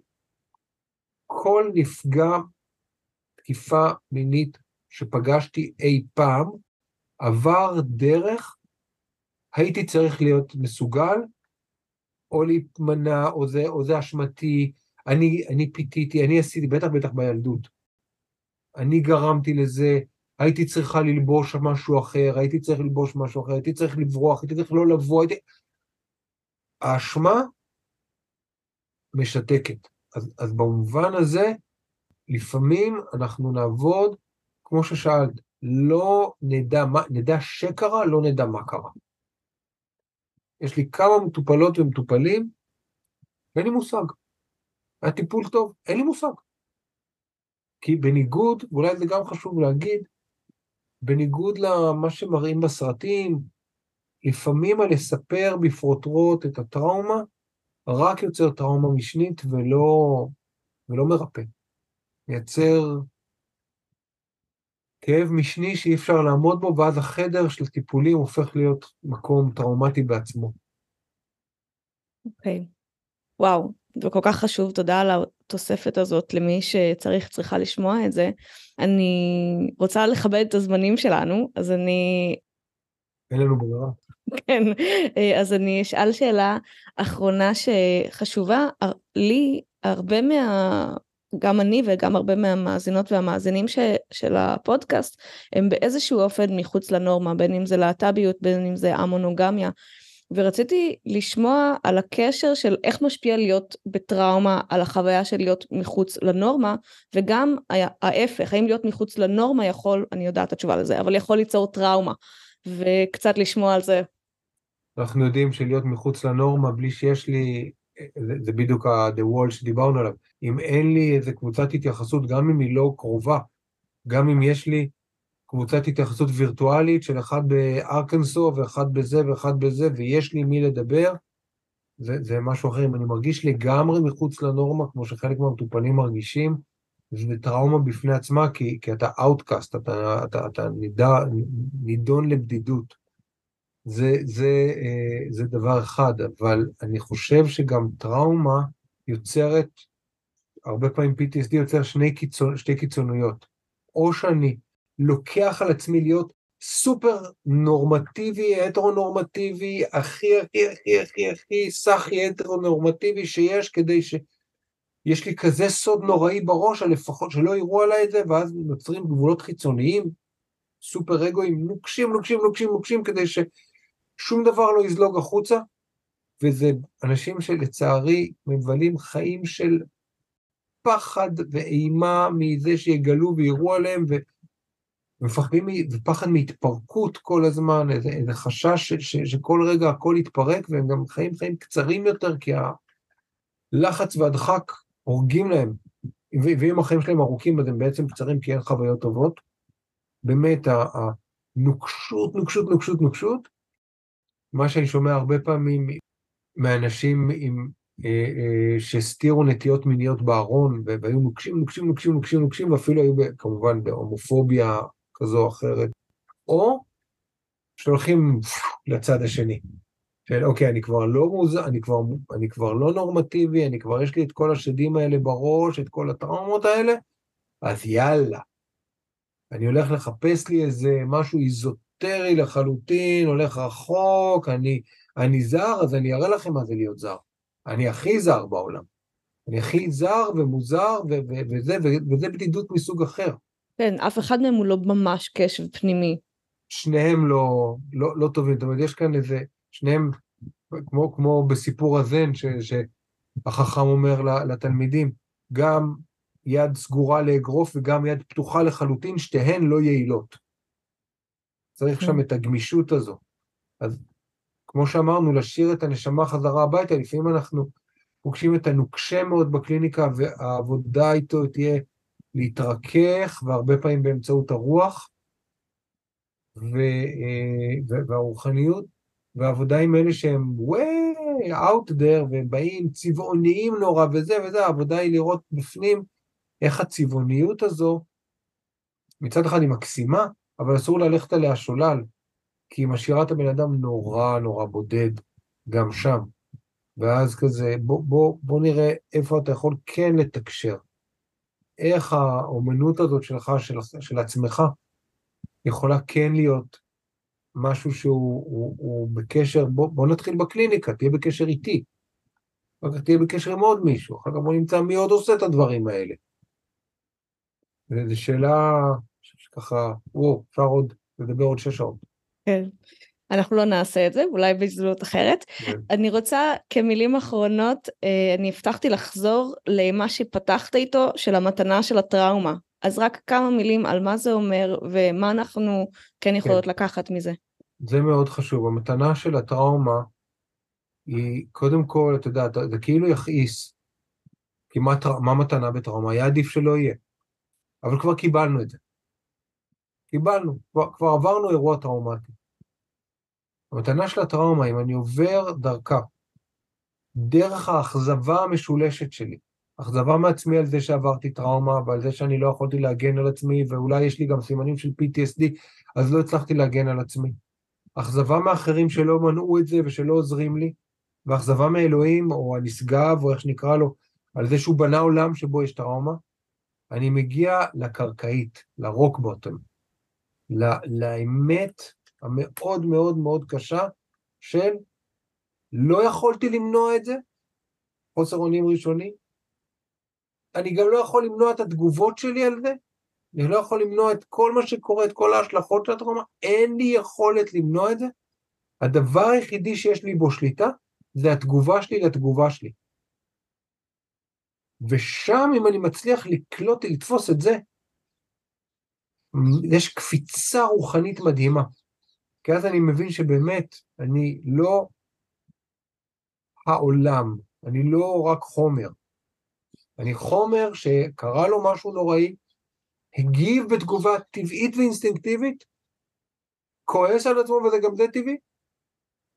כל נפגע תקיפה מינית שפגשתי אי פעם עבר דרך הייתי צריך להיות מסוגל או להתמנע, או זה, או זה אשמתי, אני, אני פיתיתי, אני עשיתי, בטח בטח בילדות. אני גרמתי לזה, הייתי צריכה ללבוש משהו אחר, הייתי צריך ללבוש משהו אחר, הייתי צריך לברוח, הייתי צריך לא לבוא, הייתי... האשמה משתקת. אז, אז במובן הזה, לפעמים אנחנו נעבוד, כמו ששאלת, לא נדע מה, נדע שקרה, לא נדע מה קרה. יש לי כמה מטופלות ומטופלים, אין לי מושג. היה טיפול טוב, אין לי מושג. כי בניגוד, ואולי זה גם חשוב להגיד, בניגוד למה שמראים בסרטים, לפעמים הלספר בפרוטרוט את הטראומה, רק יוצר טראומה משנית ולא, ולא מרפא. מייצר כאב משני שאי אפשר לעמוד בו, ואז החדר של טיפולים הופך להיות מקום טראומטי בעצמו. אוקיי. Okay. וואו, זה כל כך חשוב, תודה על התוספת הזאת למי שצריך, צריכה לשמוע את זה. אני רוצה לכבד את הזמנים שלנו, אז אני... אין לנו ברירה. כן, אז אני אשאל שאלה אחרונה שחשובה לי, הרבה מה... גם אני וגם הרבה מהמאזינות והמאזינים ש, של הפודקאסט הם באיזשהו אופן מחוץ לנורמה, בין אם זה להט"ביות, בין אם זה המונוגמיה. ורציתי לשמוע על הקשר של איך משפיע להיות בטראומה על החוויה של להיות מחוץ לנורמה, וגם ההפך, האם להיות מחוץ לנורמה יכול, אני יודעת התשובה לזה, אבל יכול ליצור טראומה, וקצת לשמוע על זה. אנחנו יודעים שלהיות מחוץ לנורמה בלי שיש לי זה, בדיוק ה-the wall שדיברנו עליו. אם אין לי איזה קבוצת התייחסות, גם אם היא לא קרובה, גם אם יש לי קבוצת התייחסות וירטואלית של אחד בארקנסו ואחד בזה ואחד בזה, ויש לי מי לדבר, זה, זה משהו אחר. אם אני מרגיש לגמרי מחוץ לנורמה, כמו שחלק מהמטופלים מרגישים, זה טראומה בפני עצמה, כי, כי אתה outcast, אתה, אתה, אתה נידע, נידון לבדידות. זה, זה, אה, זה דבר אחד, אבל אני חושב שגם טראומה יוצרת, הרבה פעמים PTSD יוצר שני קיצון, שתי קיצוניות. או שאני לוקח על עצמי להיות סופר נורמטיבי, הטרונורמטיבי, הכי הכי הכי הכי הכי סחי הטרונורמטיבי שיש, כדי ש... יש לי כזה סוד נוראי בראש, לפחות שלא יראו עליי את זה, ואז נוצרים גבולות חיצוניים, סופר אגואים, נוקשים, נוקשים, נוקשים, נוקשים, כדי ש... שום דבר לא יזלוג החוצה, וזה אנשים שלצערי מבלים חיים של פחד ואימה מזה שיגלו ויראו עליהם, ומפחדים, ופחד מהתפרקות כל הזמן, איזה, איזה חשש ש, ש, שכל רגע הכל יתפרק, והם גם חיים חיים קצרים יותר, כי הלחץ והדחק הורגים להם. ואם החיים שלהם ארוכים, אז הם בעצם קצרים כי אין חוויות טובות. באמת, הנוקשות, נוקשות, נוקשות, נוקשות, מה שאני שומע הרבה פעמים מאנשים עם, אה, אה, שהסתירו נטיות מיניות בארון, והיו נוקשים, נוקשים, נוקשים, נוקשים, נוקשים, ואפילו היו כמובן בהומופוביה כזו או אחרת, או שהולכים לצד השני. של אוקיי, אני כבר לא מוז... אני כבר, אני כבר לא נורמטיבי, אני כבר יש לי את כל השדים האלה בראש, את כל הטראומות האלה, אז יאללה. אני הולך לחפש לי איזה משהו איזוט... אזוטרי לחלוטין, הולך רחוק, אני, אני זר, אז אני אראה לכם מה זה להיות זר. אני הכי זר בעולם. אני הכי זר ומוזר, וזה, וזה בדידות מסוג אחר. כן, אף אחד מהם הוא לא ממש קשב פנימי. שניהם לא, לא, לא טובים, זאת אומרת, יש כאן איזה, שניהם, כמו, כמו בסיפור הזן, ש, שהחכם אומר לתלמידים, גם יד סגורה לאגרוף וגם יד פתוחה לחלוטין, שתיהן לא יעילות. צריך שם כן. את הגמישות הזו. אז כמו שאמרנו, להשאיר את הנשמה חזרה הביתה, לפעמים אנחנו פוגשים את הנוקשה מאוד בקליניקה, והעבודה איתו תהיה להתרכך, והרבה פעמים באמצעות הרוח אה, והרוחניות, והעבודה עם אלה שהם way out there, והם באים צבעוניים נורא וזה וזה, העבודה היא לראות בפנים איך הצבעוניות הזו, מצד אחד היא מקסימה, אבל אסור ללכת עליה שולל, כי היא משאירה את הבן אדם נורא נורא בודד גם שם. ואז כזה, בוא, בוא, בוא נראה איפה אתה יכול כן לתקשר. איך האומנות הזאת שלך, של, של עצמך, יכולה כן להיות משהו שהוא הוא, הוא בקשר, בוא, בוא נתחיל בקליניקה, תהיה בקשר איתי. אחר כך תהיה בקשר עם עוד מישהו, אחר כך בוא נמצא מי עוד עושה את הדברים האלה. וזו שאלה שככה, וואו, אפשר עוד לדבר עוד שש שעות. כן. אנחנו לא נעשה את זה, אולי בהזדמנות אחרת. כן. אני רוצה כמילים אחרונות, אה, אני הבטחתי לחזור למה שפתחת איתו, של המתנה של הטראומה. אז רק כמה מילים על מה זה אומר ומה אנחנו כן יכולות כן. לקחת מזה. זה מאוד חשוב. המתנה של הטראומה היא, קודם כל, אתה יודע, זה כאילו יכעיס. כי מה, מה מתנה בטראומה? היה עדיף שלא יהיה. אבל כבר קיבלנו את זה. קיבלנו, כבר, כבר עברנו אירוע טראומטי. המתנה של הטראומה, אם אני עובר דרכה, דרך האכזבה המשולשת שלי, אכזבה מעצמי על זה שעברתי טראומה ועל זה שאני לא יכולתי להגן על עצמי, ואולי יש לי גם סימנים של PTSD, אז לא הצלחתי להגן על עצמי. אכזבה מאחרים שלא מנעו את זה ושלא עוזרים לי, ואכזבה מאלוהים, או הנשגב, או איך שנקרא לו, על זה שהוא בנה עולם שבו יש טראומה, אני מגיע לקרקעית, לרוק בוטום, לאמת המאוד מאוד מאוד קשה של לא יכולתי למנוע את זה, חוסר אונים ראשוני, אני גם לא יכול למנוע את התגובות שלי על זה, אני לא יכול למנוע את כל מה שקורה, את כל ההשלכות של הטראומה, אין לי יכולת למנוע את זה. הדבר היחידי שיש לי בו שליטה זה התגובה שלי לתגובה שלי. ושם אם אני מצליח לקלוט, לתפוס את זה, יש קפיצה רוחנית מדהימה. כי אז אני מבין שבאמת, אני לא העולם, אני לא רק חומר. אני חומר שקרה לו משהו נוראי, הגיב בתגובה טבעית ואינסטינקטיבית, כועס על עצמו וזה גם זה טבעי,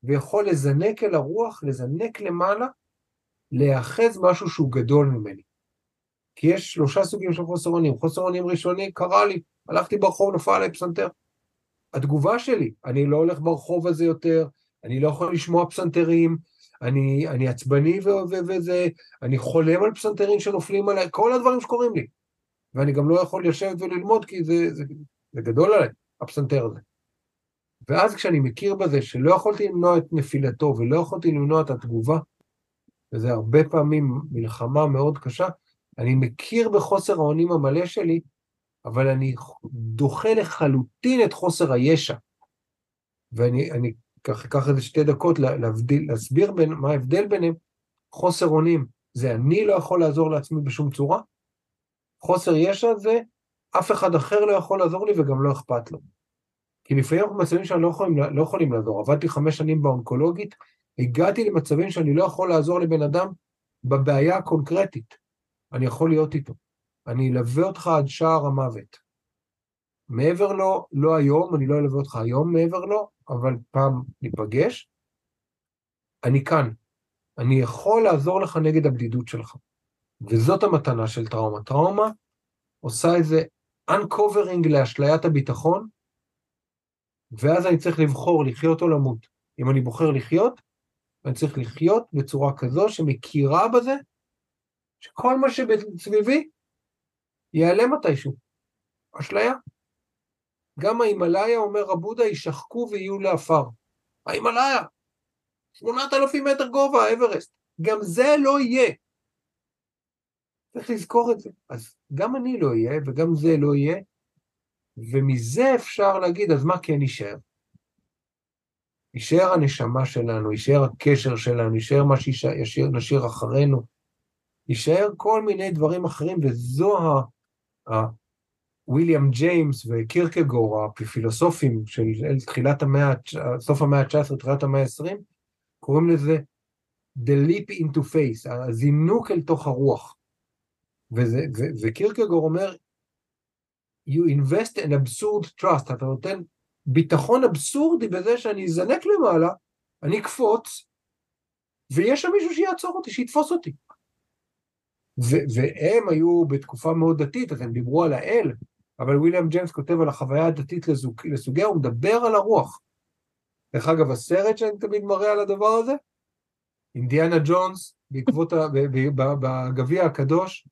ויכול לזנק אל הרוח, לזנק למעלה, להיאחז משהו שהוא גדול ממני. כי יש שלושה סוגים של חוסר אונים. חוסר אונים ראשוני, קרה לי, הלכתי ברחוב, נפל עליי פסנתר. התגובה שלי, אני לא הולך ברחוב הזה יותר, אני לא יכול לשמוע פסנתרים, אני, אני עצבני וזה, אני חולם על פסנתרים שנופלים עליי, כל הדברים שקורים לי. ואני גם לא יכול לשבת וללמוד כי זה, זה, זה גדול עליי, הפסנתר הזה. ואז כשאני מכיר בזה שלא יכולתי למנוע את נפילתו ולא יכולתי למנוע את התגובה, וזה הרבה פעמים מלחמה מאוד קשה, אני מכיר בחוסר האונים המלא שלי, אבל אני דוחה לחלוטין את חוסר הישע. ואני אקח איזה שתי דקות להבדיל, להסביר בין, מה ההבדל ביניהם. חוסר אונים זה אני לא יכול לעזור לעצמי בשום צורה, חוסר ישע זה אף אחד אחר לא יכול לעזור לי וגם לא אכפת לו. כי לפעמים אנחנו במצבים שאני לא יכולים, לא יכולים לעזור. עבדתי חמש שנים באונקולוגית, הגעתי למצבים שאני לא יכול לעזור לבן אדם בבעיה הקונקרטית. אני יכול להיות איתו. אני אלווה אותך עד שער המוות. מעבר לו, לא היום, אני לא אלווה אותך היום מעבר לו, אבל פעם ניפגש. אני כאן. אני יכול לעזור לך נגד הבדידות שלך. וזאת המתנה של טראומה. טראומה עושה איזה uncovering לאשליית הביטחון, ואז אני צריך לבחור לחיות או למות. אם אני בוחר לחיות, אני צריך לחיות בצורה כזו שמכירה בזה שכל מה שסביבי ייעלם מתישהו. אשליה. גם ההימאליה, אומר רבודה, יישחקו ויהיו לעפר. ההימאליה, 8,000 מטר גובה, אברסט. גם זה לא יהיה. צריך לזכור את זה. אז גם אני לא אהיה, וגם זה לא יהיה, ומזה אפשר להגיד, אז מה כן יישאר? יישאר הנשמה שלנו, יישאר הקשר שלנו, יישאר מה שנשאיר אחרינו, יישאר כל מיני דברים אחרים, וזו. וויליאם ג'יימס וקירקגור, הפילוסופים של תחילת המאה, סוף המאה ה-19, תחילת המאה ה-20, קוראים לזה The leap into face, הזינוק אל תוך הרוח. וזה, ו, וקירקגור אומר, you invest in absurd trust, אתה נותן ביטחון אבסורדי בזה שאני אזנק למעלה, אני אקפוץ, ויש שם מישהו שיעצור אותי, שיתפוס אותי. ו- והם היו בתקופה מאוד דתית, אז הם דיברו על האל, אבל וויליאם ג'יימס כותב על החוויה הדתית לסוג, לסוגיה, הוא מדבר על הרוח. דרך אגב, הסרט שאני תמיד מראה על הדבר הזה, אינדיאנה ג'ונס, בעקבות, בגביע הקדוש,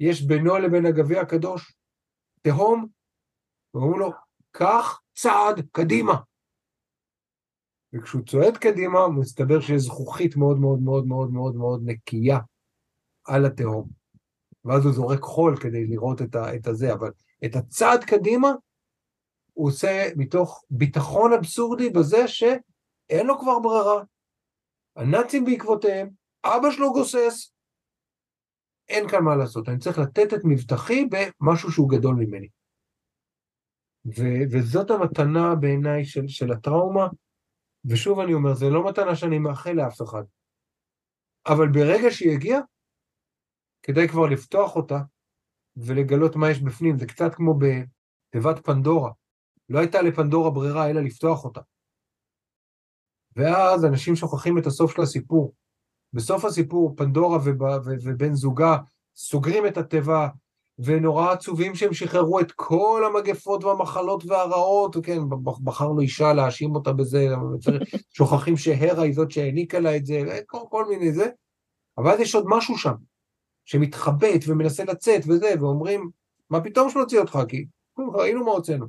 יש בינו לבין הגביע הקדוש תהום, ואומרים לו, קח צעד קדימה. וכשהוא צועד קדימה, מסתבר שיש זכוכית מאוד מאוד מאוד מאוד מאוד מאוד נקייה על התהום. ואז הוא זורק חול כדי לראות את, ה, את הזה, אבל את הצעד קדימה הוא עושה מתוך ביטחון אבסורדי בזה שאין לו כבר ברירה. הנאצים בעקבותיהם, אבא שלו גוסס, אין כאן מה לעשות, אני צריך לתת את מבטחי במשהו שהוא גדול ממני. ו- וזאת המתנה בעיניי של, של הטראומה, ושוב אני אומר, זה לא מתנה שאני מאחל לאף אחד, אבל ברגע שהיא הגיעה, כדאי כבר לפתוח אותה ולגלות מה יש בפנים, זה קצת כמו בתיבת פנדורה, לא הייתה לפנדורה ברירה אלא לפתוח אותה. ואז אנשים שוכחים את הסוף של הסיפור. בסוף הסיפור פנדורה ובן זוגה סוגרים את התיבה, ונורא עצובים שהם שחררו את כל המגפות והמחלות והרעות, כן, בחרנו אישה להאשים אותה בזה, שוכחים שהרה היא זאת שהעניקה לה את זה, כל, כל מיני זה, אבל אז יש עוד משהו שם, שמתחבט ומנסה לצאת וזה, ואומרים, מה פתאום שנוציא אותך, כי ראינו מה הוצאנו.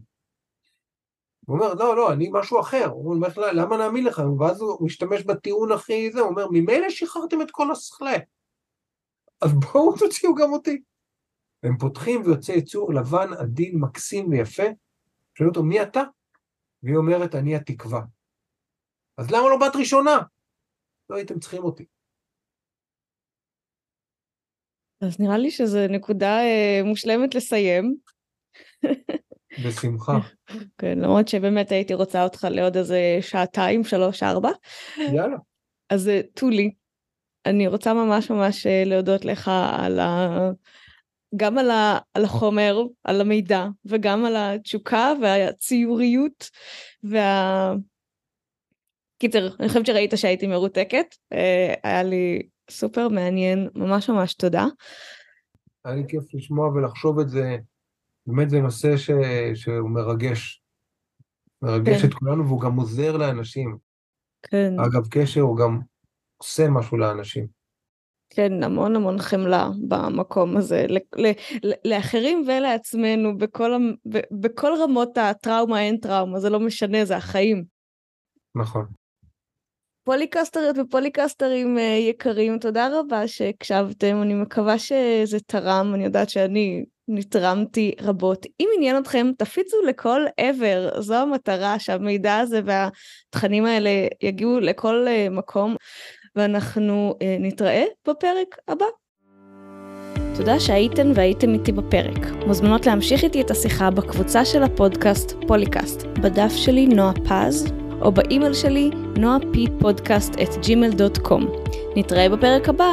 הוא אומר, לא, לא, אני משהו אחר. הוא אומר, למה נאמין לך? ואז הוא משתמש בטיעון הכי זה, הוא אומר, ממילא שחררתם את כל הסכלה. אז בואו תוציאו גם אותי. והם פותחים ויוצא יצור לבן, עדין, מקסים ויפה. שואל אותו, מי אתה? והיא אומרת, אני התקווה. אז למה לא בת ראשונה? לא הייתם צריכים אותי. אז נראה לי שזו נקודה אה, מושלמת לסיים. בשמחה. כן, למרות שבאמת הייתי רוצה אותך לעוד איזה שעתיים, שלוש, ארבע. יאללה. אז אה, טולי, אני רוצה ממש ממש אה, להודות לך על ה... גם על, ה... על החומר, על המידע, וגם על התשוקה והציוריות וה... קיצר, אני חושבת שראית שהייתי מרותקת, אה, היה לי סופר מעניין, ממש ממש תודה. היה לי כיף לשמוע ולחשוב את זה באמת זה נושא ש... שהוא מרגש. מרגש כן. את כולנו והוא גם עוזר לאנשים. כן. אגב, קשר הוא גם עושה משהו לאנשים. כן, המון המון חמלה במקום הזה, ל- ל- לאחרים ולעצמנו, בכל, בכל רמות הטראומה אין טראומה, זה לא משנה, זה החיים. נכון. פוליקסטריות ופוליקסטרים אה, יקרים, תודה רבה שהקשבתם, אני מקווה שזה תרם, אני יודעת שאני נתרמתי רבות. אם עניין אתכם, תפיצו לכל עבר, זו המטרה, שהמידע הזה והתכנים האלה יגיעו לכל אה, מקום, ואנחנו אה, נתראה בפרק הבא. תודה שהייתן והייתם איתי בפרק. מוזמנות להמשיך איתי את השיחה בקבוצה של הפודקאסט פוליקאסט, בדף שלי נועה פז, או באימייל שלי נועה פי פודקאסט את gmail.com. נתראה בפרק הבא.